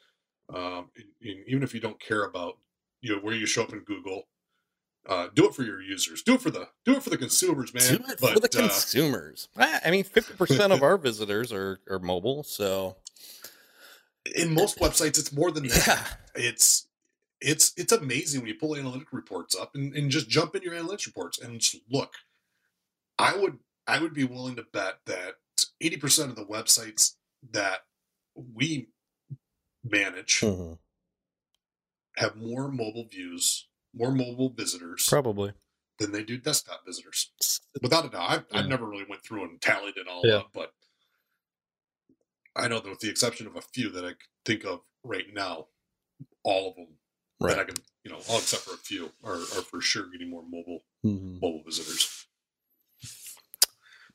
um, and- and even if you don't care about you know where you show up in google uh, do it for your users. Do it for the do it for the consumers man. Do it for the uh, consumers. I mean, fifty percent of our visitors are, are mobile, so. In most websites it's more than that. Yeah, it's it's it's amazing when you pull analytic reports up and, and just jump in your analytics reports and just look. I would i would be willing to bet that 80% of the websites that we manage Mhm. have more mobile views more mobile visitors probably. than they do desktop visitors without a doubt I've, I've never really went through and tallied it all Yeah. up but i know that with the exception of a few that i think of right now all of them that I can, you know, all except for a few are, are for sure getting more mobile Mhm. mobile visitors.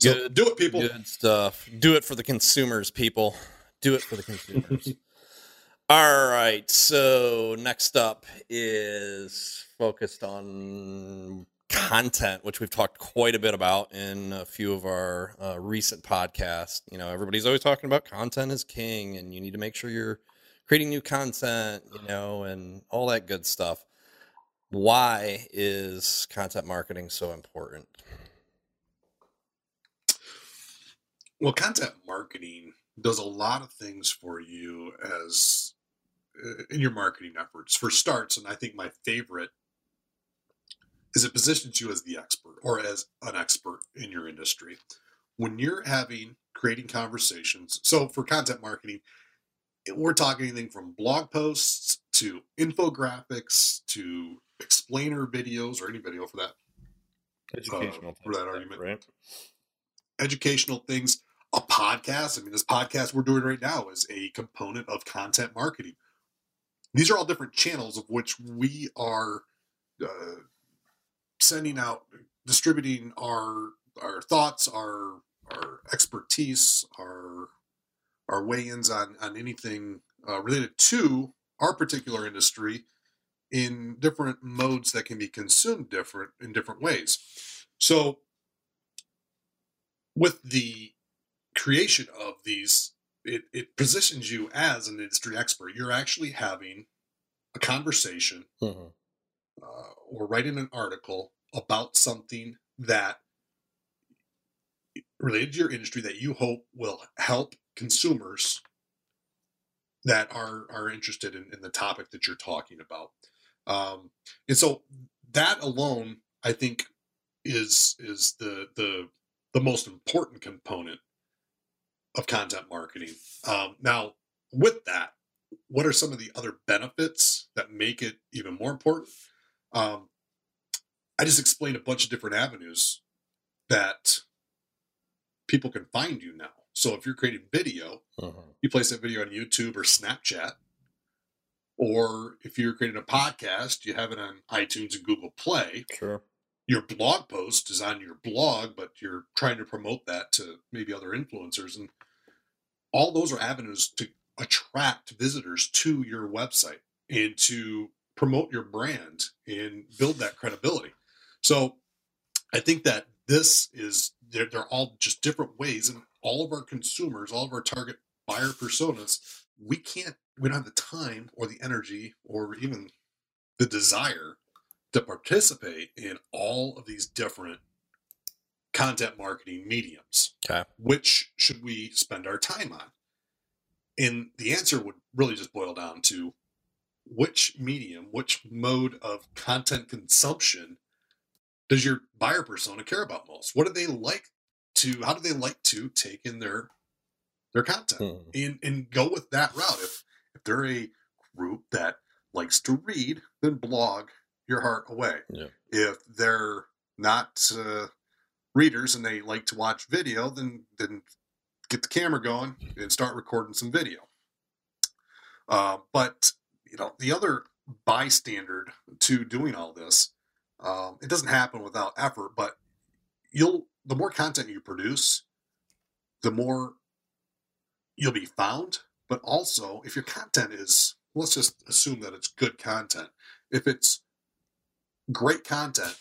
So Good- do it, people. Good stuff. Do it for the consumers, people. Do it for the consumers. All right. So next up is focused on content, which we've talked quite a bit about in a few of our uh, recent podcasts. You know, everybody's always talking about content is king, and you need to make sure you're creating new content. You know, and all that good stuff. Why is content marketing so important? Well, content marketing does a lot of things for you as uh, in your marketing efforts. For starts, and I think my favorite is it positions you as the expert or as an expert in your industry. When you're having creating conversations, so for content marketing, we're talking anything from blog posts to infographics to explainer videos or any video for that Educational for that argument. right? educational things, a podcast. I mean, this podcast we're doing right now is a component of content marketing. These are all different channels of which we are uh, sending out, distributing our our thoughts, our our expertise, our our weigh-ins on on anything uh, related to our particular industry in different modes that can be consumed different in different ways. So with the creation of these, it, it positions you as an industry expert. You're actually having a conversation Mhm. uh, or writing an article about something that related to your industry that you hope will help consumers that are are interested in, in the topic that you're talking about. Um, and so that alone, I think, is is the the the most important component of content marketing. Um, now, with that, what are some of the other benefits that make it even more important? Um, I just explained a bunch of different avenues that people can find you now. So if you're creating video, Mhm. you place that video on YouTube or Snapchat. Or if you're creating a podcast, you have it on iTunes and Google Play. Sure. Your blog post is on your blog, but you're trying to promote that to maybe other influencers. And all those are avenues to attract visitors to your website and to promote your brand and build that credibility. So I think that this is they're, they're all just different ways and all of our consumers, all of our target buyer personas, we can't we don't have the time or the energy or even the desire to participate in all of these different content marketing mediums. Okay. Which should we spend our time on? And the answer would really just boil down to which medium, which mode of content consumption does your buyer persona care about most? What do they like to how do they like to take in their their content Hmm. and and go with that route? If if they're a group that likes to read, then blog your heart away. Yeah. If they're not uh, readers and they like to watch video, then then get the camera going and start recording some video. Uh, but you know the other bystander to doing all this, um, it doesn't happen without effort. But you'll the more content you produce, the more you'll be found. But also, if your content is, let's just assume that it's good content. If it's great content,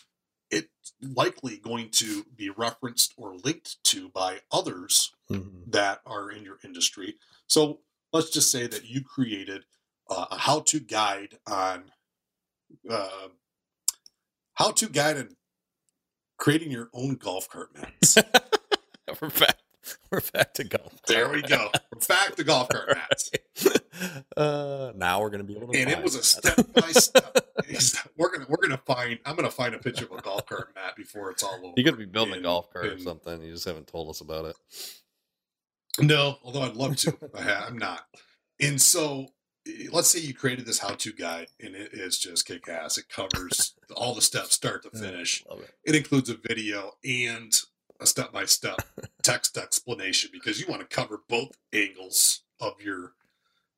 it's likely going to be referenced or linked to by others Mhm. that are in your industry. So let's just say that you created uh, a how-to guide on uh, how-to guide on creating your own golf cart mats. back. We're back to golf. there we go. We're back to golf cart mats. uh, now we're gonna be able to. and it find was a step by step. We're gonna we're gonna find. I'm gonna find a picture of a golf cart mat before it's all over. You're gonna be building a golf cart or something. You just haven't told us about it. No, although I'd love to. I ha- I'm not. And so, eh, let's say you created this how-to guide, and it is just kick-ass. It covers all the steps, start to finish. Love it. It includes a video and a step-by-step text explanation because you want to cover both angles of your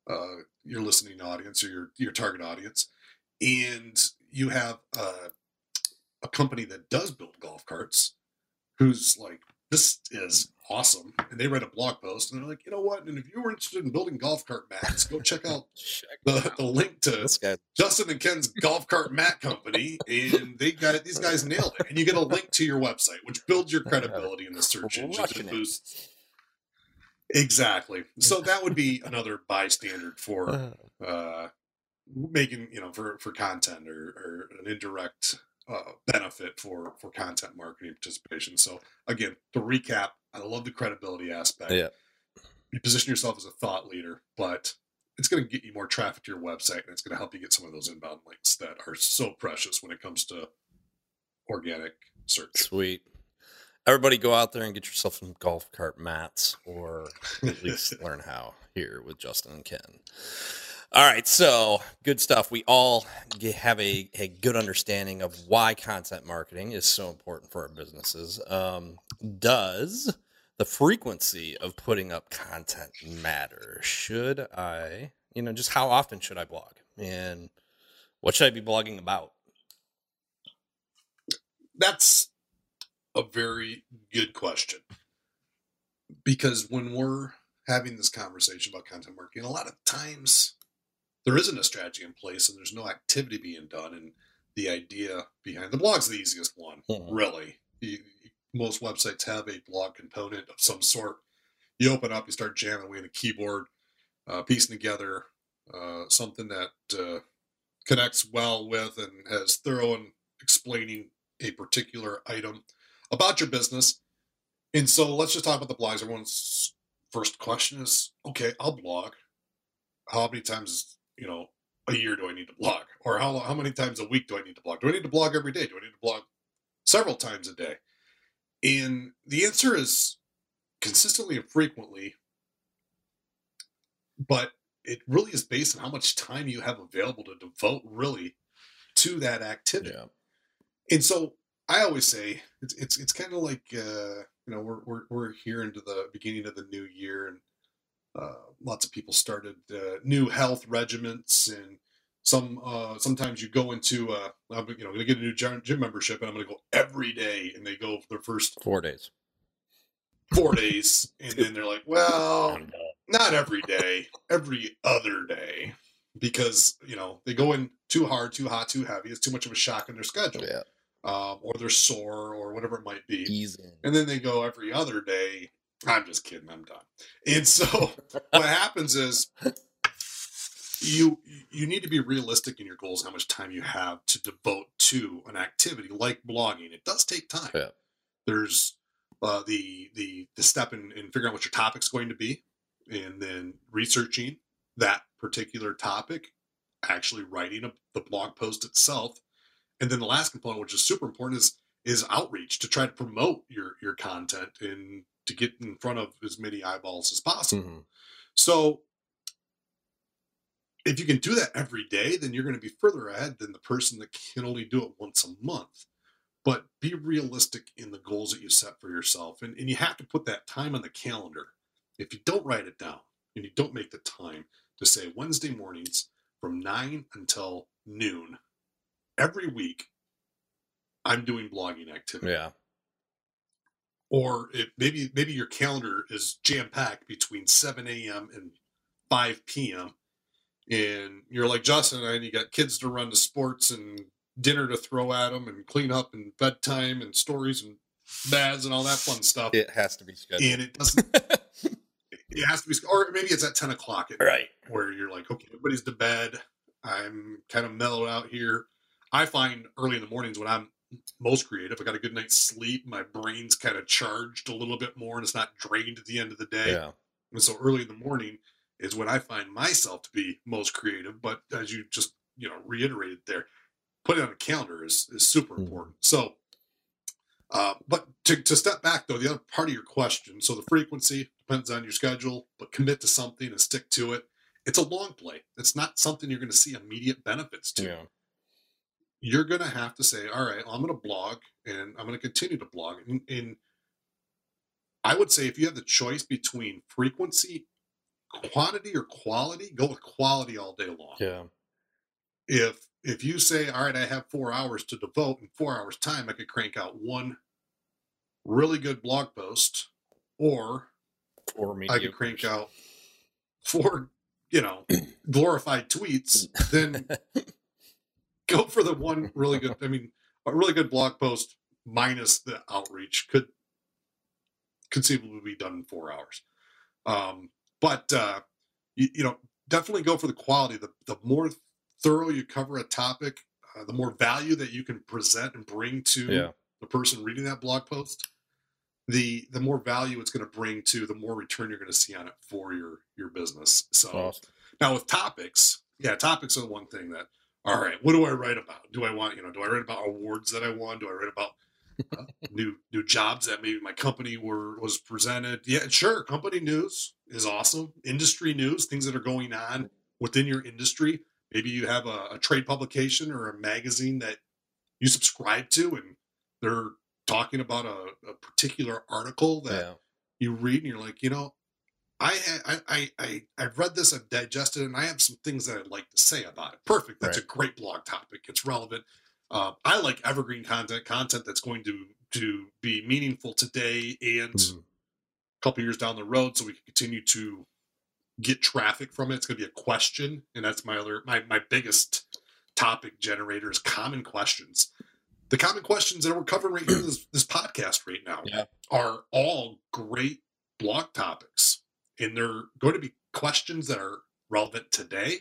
uh, your listening audience or your your target audience. And you have uh, a company that does build golf carts, who's like, this is awesome, and they write a blog post, and they're like, you know what? And if you were interested in building golf cart mats, go check out Check the, out. the link to. Justin and Ken's golf cart mat company, and they got it. These guys nailed it, and you get a link to your website, which builds your credibility in the search engines Crushing and it. boosts. Exactly. So that would be another bystander for Uh, uh, making you know for for content or, or an indirect uh, benefit for for content marketing participation. So again, to recap, I love the credibility aspect. Yeah. You position yourself as a thought leader, but it's going to get you more traffic to your website, and it's going to help you get some of those inbound links that are so precious when it comes to organic search. Sweet. Everybody go out there and get yourself some golf cart mats or at least learn how here with Justin and Ken. All right, so good stuff. We all have a, a good understanding of why content marketing is so important for our businesses. Um, does the frequency of putting up content matter? Should I, you know, just how often should I blog? And what should I be blogging about? That's a very good question. Because when we're having this conversation about content marketing, a lot of times there isn't a strategy in place and there's no activity being done. And the idea behind the blog's the easiest one, Mhm. really. You, most websites have a blog component of some sort. You open up, you start jamming away on a keyboard, uh, piecing together uh, something that uh, connects well with and has thorough and explaining a particular item about your business. And so let's just talk about the blogs. Everyone's first question is, okay, I'll blog. How many times, you know, a year do I need to blog? Or how, how many times a week do I need to blog? Do I need to blog every day? Do I need to blog several times a day? And the answer is consistently and frequently, but it really is based on how much time you have available to devote really to that activity. Yeah. And so I always say it's it's it's kind of like uh, you know we're, we're we're here into the beginning of the new year and uh, lots of people started uh, new health regiments and some uh, sometimes you go into uh, I'm you know going to get a new gym membership and I'm going to go every day and they go for their first Four days. four days and then they're like well not every day every other day because you know they go in too hard, too hot, too heavy. It's too much of a shock in their schedule, Yeah. um, or they're sore, or whatever it might be. Ease in. And then they go every other day. I'm just kidding. I'm done. And so what happens is you you need to be realistic in your goals how much time you have to devote to an activity like blogging it does take time Yeah. there's uh, the the the step in, in figuring out what your topic's going to be and then researching that particular topic actually writing a, the blog post itself and then the last component which is super important is is outreach to try to promote your your content and to get in front of as many eyeballs as possible Mhm. so if you can do that every day, then you're going to be further ahead than the person that can only do it once a month. But be realistic in the goals that you set for yourself. And, and you have to put that time on the calendar. If you don't write it down and you don't make the time to say Wednesday mornings from 9 until noon every week, I'm doing blogging activity Yeah. Or it, maybe maybe your calendar is jam packed between 7 a.m. and 5 p.m. and you're like Justin and you got kids to run to sports and dinner to throw at them and clean up and bedtime and stories and baths and all that fun stuff. It has to be scheduled. and it doesn't. it has to be, or maybe it's at 10 o'clock at right. where you're like, okay, everybody's to bed. I'm kind of mellowed out here. I find early in the mornings when I'm most creative, I got a good night's sleep. My brain's kind of charged a little bit more and it's not drained at the end of the day. Yeah. And so early in the morning is when I find myself to be most creative. But as you just, you know, reiterated there, putting on a calendar is, is super Mhm. important. So, uh, but to, to step back though, the other part of your question, so the frequency depends on your schedule, but commit to something and stick to it. It's a long play. It's not something you're going to see immediate benefits to Yeah. You're going to have to say, all right, I'm going to blog and I'm going to continue to blog. And, and I would say if you have the choice between frequency, quantity, or quality, go with quality all day long. Yeah. If if you say, all right, I have four hours to devote in four hours time, I could crank out one really good blog post, or Or I could crank out four, you know, glorified tweets, then go for the one really good. I mean, a really good blog post minus the outreach could conceivably be done in four hours. Um, but uh, you, you know, definitely go for the quality. The the more thorough you cover a topic, uh, the more value that you can present and bring to Yeah. the person reading that blog post. The the more value it's going to bring to, the more return you're going to see on it for your your business. So. Awesome. Now with topics, yeah, topics are the one thing that. All right, what do I write about? Do I want you know? Do I write about awards that I won? Do I write about uh, new new jobs that maybe my company were was presented? Yeah, sure. Company news is awesome. Industry news, things that are going on within your industry. Maybe you have a, a trade publication or a magazine that you subscribe to, and they're talking about a, a particular article that Yeah. you read and you're like, you know, I I I I I've read this, I've digested, it, and I have some things that I'd like to say about it. Perfect. That's a great blog topic. It's relevant. Uh, I like evergreen content, content that's going to to be meaningful today and Mhm. a couple years down the road, so we can continue to get traffic from it. It's going to be a question, and that's my other my my biggest topic generator is common questions. The common questions that we're covering right here in this, this podcast right now Yeah. are all great blog topics, and they're going to be questions that are relevant today,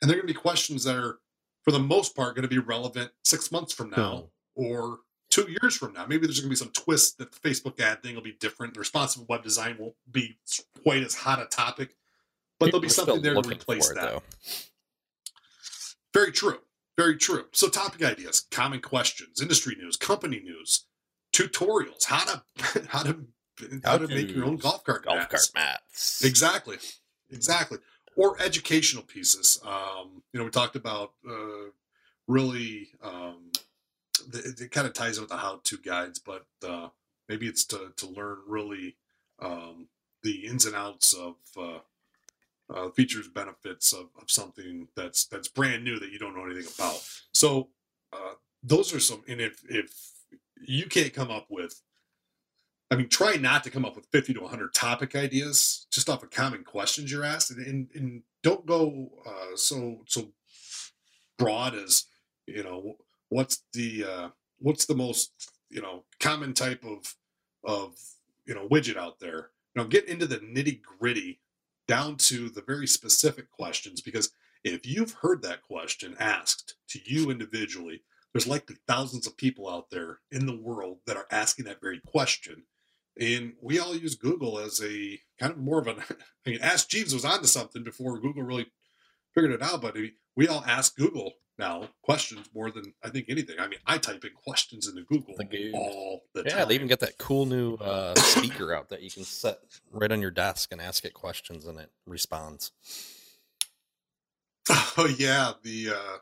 and they're going to be questions that are, for the most part, going to be relevant six months from now or two years from now. Maybe there's going to be some twist that the Facebook ad thing will be different. The responsive web design won't be quite as hot a topic, but there'll be something there to replace it, that. though. Very true. Very true. So topic ideas, common questions, industry news, company news, tutorials, how to how to how, to make your own golf cart Golf mats. cart mats. Exactly. Exactly. Or educational pieces. Um, you know, we talked about uh, really, um, the, it, kind of ties in with the how to guides, but uh, maybe it's to, to learn really um, the ins and outs of uh, uh, features, benefits of, of something that's that's brand new that you don't know anything about. So uh, those are some, and if if you can't come up with I mean, try not to come up with 50 to 100 topic ideas just off of common questions you're asked, and, and, and don't go uh, so so broad as you know what's the uh, what's the most you know common type of of you know widget out there. You know, get into the nitty gritty down to the very specific questions because if you've heard that question asked to you individually, there's likely thousands of people out there in the world that are asking that very question. And we all use Google as a kind of more of an, I mean, Ask Jeeves was onto something before Google really figured it out, but we all ask Google now questions more than I think anything. I mean, I type in questions into Google all the yeah, time. Yeah, they even got that cool new uh, speaker out that you can set right on your desk and ask it questions and it responds. Oh yeah, the uh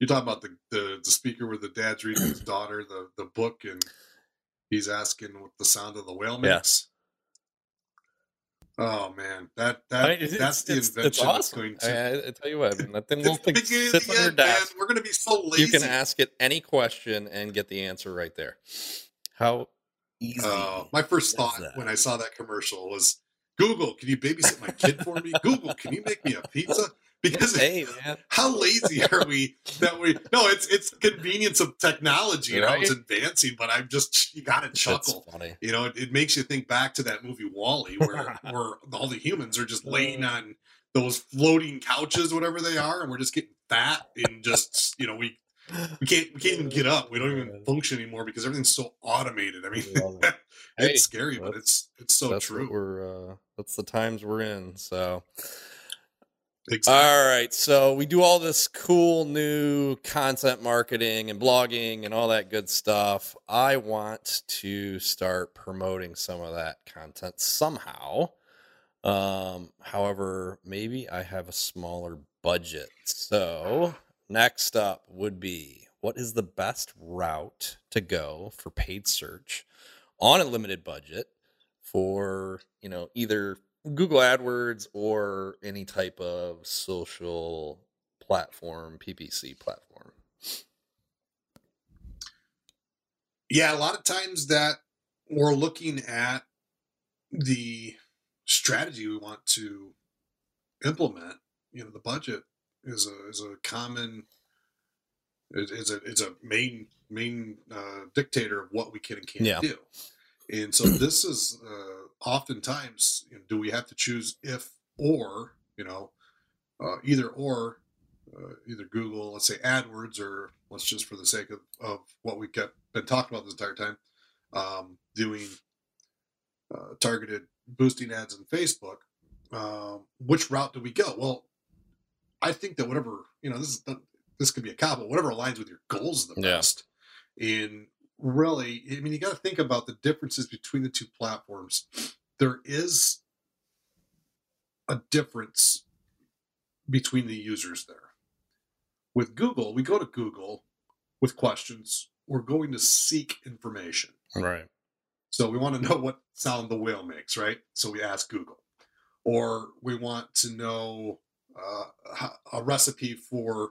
you're talking about the, the the speaker where the dad's reading his daughter the the book and he's asking what the sound of the whale makes. Oh man, that that I mean, that's the invention. It's awesome. going to... I, I, tell you what, that thing will think sits on your desk. Man, we're going to be so lazy. You can ask it any question and get the answer right there. How easy? Uh, my first thought that? when I saw that commercial was, "Google, can you babysit my kid for me? Google, can you make me a pizza?" Because hey, man. how lazy are we that we no it's it's convenience of technology and right? how it's advancing but i'm just you gotta chuckle. you know it, it, makes you think back to that movie WALL-E where where all the humans are just laying on those floating couches whatever they are and we're just getting fat and just you know we we can't we can't even get up. We don't even function anymore because everything's so automated. I mean it's hey, scary but it's it's so true. we're uh that's the times we're in so Exactly. All right. So we do all this cool new content marketing and blogging and all that good stuff. I want to start promoting some of that content somehow. Um, however, maybe I have a smaller budget. So next up would be what is the best route to go for paid search on a limited budget for, you know, either Google AdWords or any type of social platform, PPC platform. Yeah, a lot of times that we're looking at the strategy we want to implement. You know, the budget is a is a common is a is a main main uh, dictator of what we can and can't yeah. do. And so this is uh, oftentimes, you know, do we have to choose if or, you know, uh, either or, uh, either Google, let's say AdWords, or let's just for the sake of, of what we've kept, been talking about this entire time, um, doing uh, targeted boosting ads on Facebook. Um, which route do we go? Well, I think that whatever, you know, this is, this could be a cop, but whatever aligns with your goals the yeah. best. And really, I mean, you got to think about the differences between the two platforms. There is a difference between the users there. With Google, we go to Google with questions. We're going to seek information. Right. So we want to know what sound the whale makes, right? So we ask Google. Or we want to know uh, a recipe for,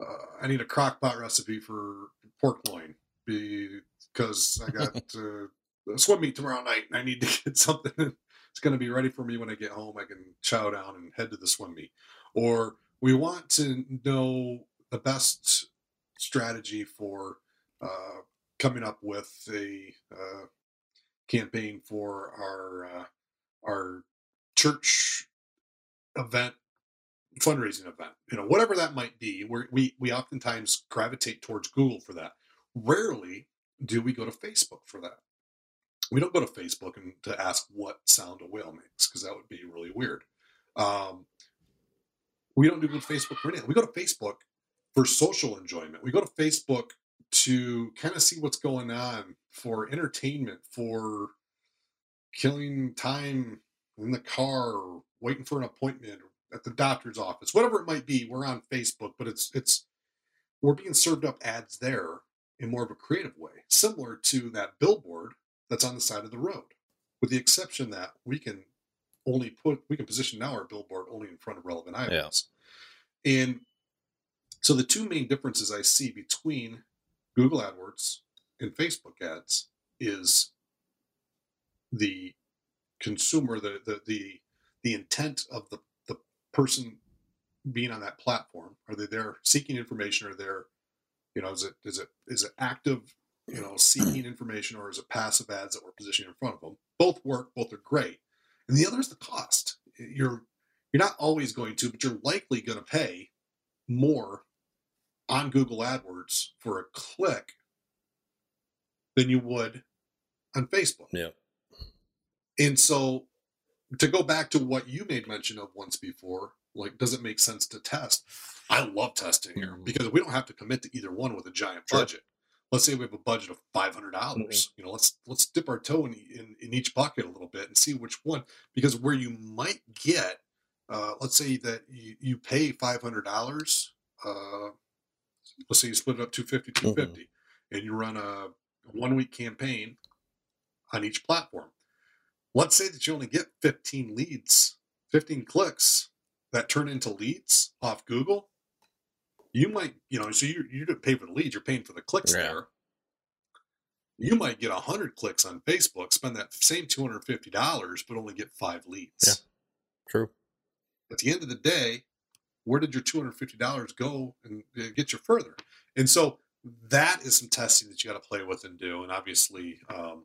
uh, I need a crock pot recipe for pork loin because I got uh, a swim meet tomorrow night and I need to get something it's going to be ready for me when I get home. I can chow down and head to the swim meet. Or we want to know the best strategy for uh, coming up with a uh, campaign for our uh, our church event fundraising event you know whatever that might be we we we oftentimes gravitate towards google for that Rarely do we go to Facebook for that. We don't go to Facebook and to ask what sound a whale makes because that would be really weird. Um, we don't do good Facebook for anything. We go to Facebook for social enjoyment. We go to Facebook to kind of see what's going on for entertainment, for killing time in the car, or waiting for an appointment, at the doctor's office, whatever it might be. We're on Facebook, but it's it's we're being served up ads there in more of a creative way, similar to that billboard that's on the side of the road, with the exception that we can only put we can position now our billboard only in front of relevant items. Yeah. And so the two main differences I see between Google AdWords and Facebook ads is the consumer, the the the the intent of the the person being on that platform. Are they there seeking information? Or they're, you know, is it is it is it active, you know, seeking information, or is it passive ads that we're positioning in front of them? Both work. Both are great. And the other is the cost. You're you're not always going to, but you're likely going to pay more on Google AdWords for a click than you would on Facebook. Yeah. And so to go back to what you made mention of once before, like does it make sense to test? I love testing here Mhm. because we don't have to commit to either one with a giant Sure. budget. Let's say we have a budget of five hundred dollars. You know, let's let's dip our toe in, in in each bucket a little bit and see which one. Because where you might get, uh, let's say that you, you pay five hundred dollars. Uh, let's say you split it up 250 250 and you run a one week campaign on each platform let's say that you only get 15 leads 15 clicks that turn into leads off google you might you know so you, you didn't pay for the leads you're paying for the clicks Yeah. there you might get 100 clicks on facebook spend that same $250 but only get five leads Yeah. True. at the end of the day, where did your two hundred fifty dollars go and uh, get you further? And so that is some testing that you got to play with and do. And obviously, um,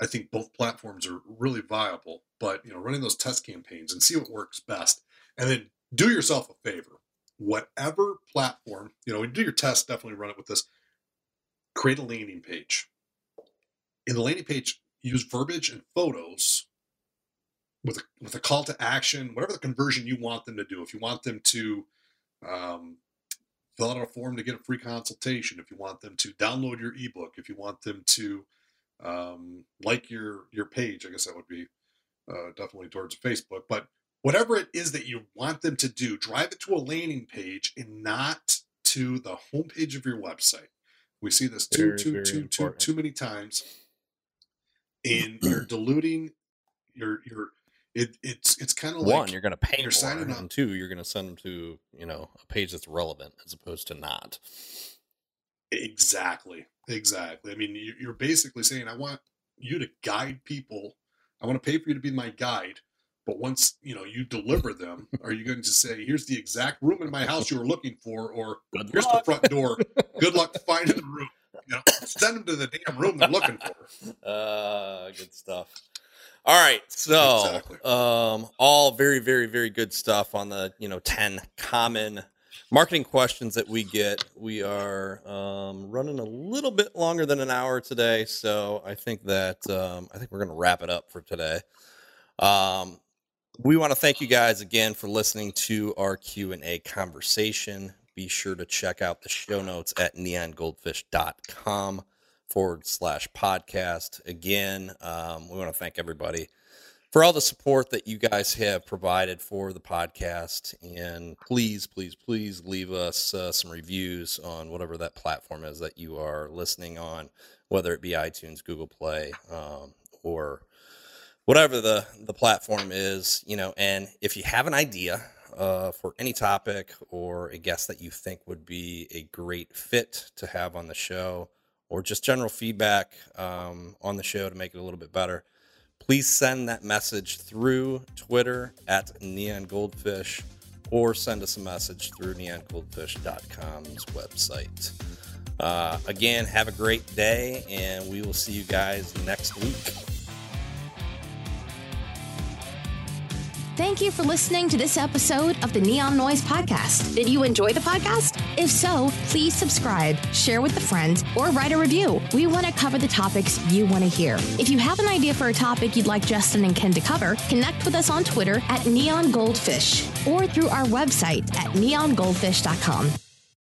I think both platforms are really viable. But you know, running those test campaigns and see what works best, and then do yourself a favor. Whatever platform, you know, when you do your test, definitely run it with this. Create a landing page. In the landing page, use verbiage and photos with a, with a call to action, whatever the conversion you want them to do. If you want them to um, fill out a form to get a free consultation, if you want them to download your ebook, if you want them to um, like your your page, I guess that would be uh, definitely towards Facebook. But whatever it is that you want them to do, drive it to a landing page and not to the homepage of your website. We see this too, Very, too, very too, too, important. too many times, mm. and you're diluting your your. It, it's it's kind of like One, you're going to pay you're more, signing up. and two, you're going to send them to you know a page that's relevant as opposed to not. Exactly. Exactly. I mean, you're basically saying, I want you to guide people. I want to pay for you to be my guide. But once you know you deliver them, are you going to say, "Here's the exact room in my house you were looking for," or Good "Here's luck. the front door. Good luck finding the room." You know, send them to the damn room they're looking for. Uh, good stuff. All right, so Exactly. um, all very, very, very good stuff on the you know ten common marketing questions that we get. We are um, running a little bit longer than an hour today, so I think that um, I think we're going to wrap it up for today. Um, we want to thank you guys again for listening to our Q and A conversation. Be sure to check out the show notes at neongoldfish.com forward slash podcast. Again, um, we want to thank everybody for all the support that you guys have provided for the podcast. And please, please, please leave us uh, some reviews on whatever that platform is that you are listening on, whether it be iTunes, Google Play, um, or whatever the the platform is. You know, and if you have an idea uh, for any topic or a guest that you think would be a great fit to have on the show, or just general feedback um, on the show to make it a little bit better, please send that message through Twitter at Neon Goldfish or send us a message through neongoldfish.com's website. Uh, again, have a great day, and we will see you guys next week. Thank you for listening to this episode of the Neon Noise Podcast. Did you enjoy the podcast? If so, please subscribe, share with a friend, or write a review. We want to cover the topics you want to hear. If you have an idea for a topic you'd like Justin and Ken to cover, connect with us on Twitter at Neon Goldfish or through our website at neongoldfish.com.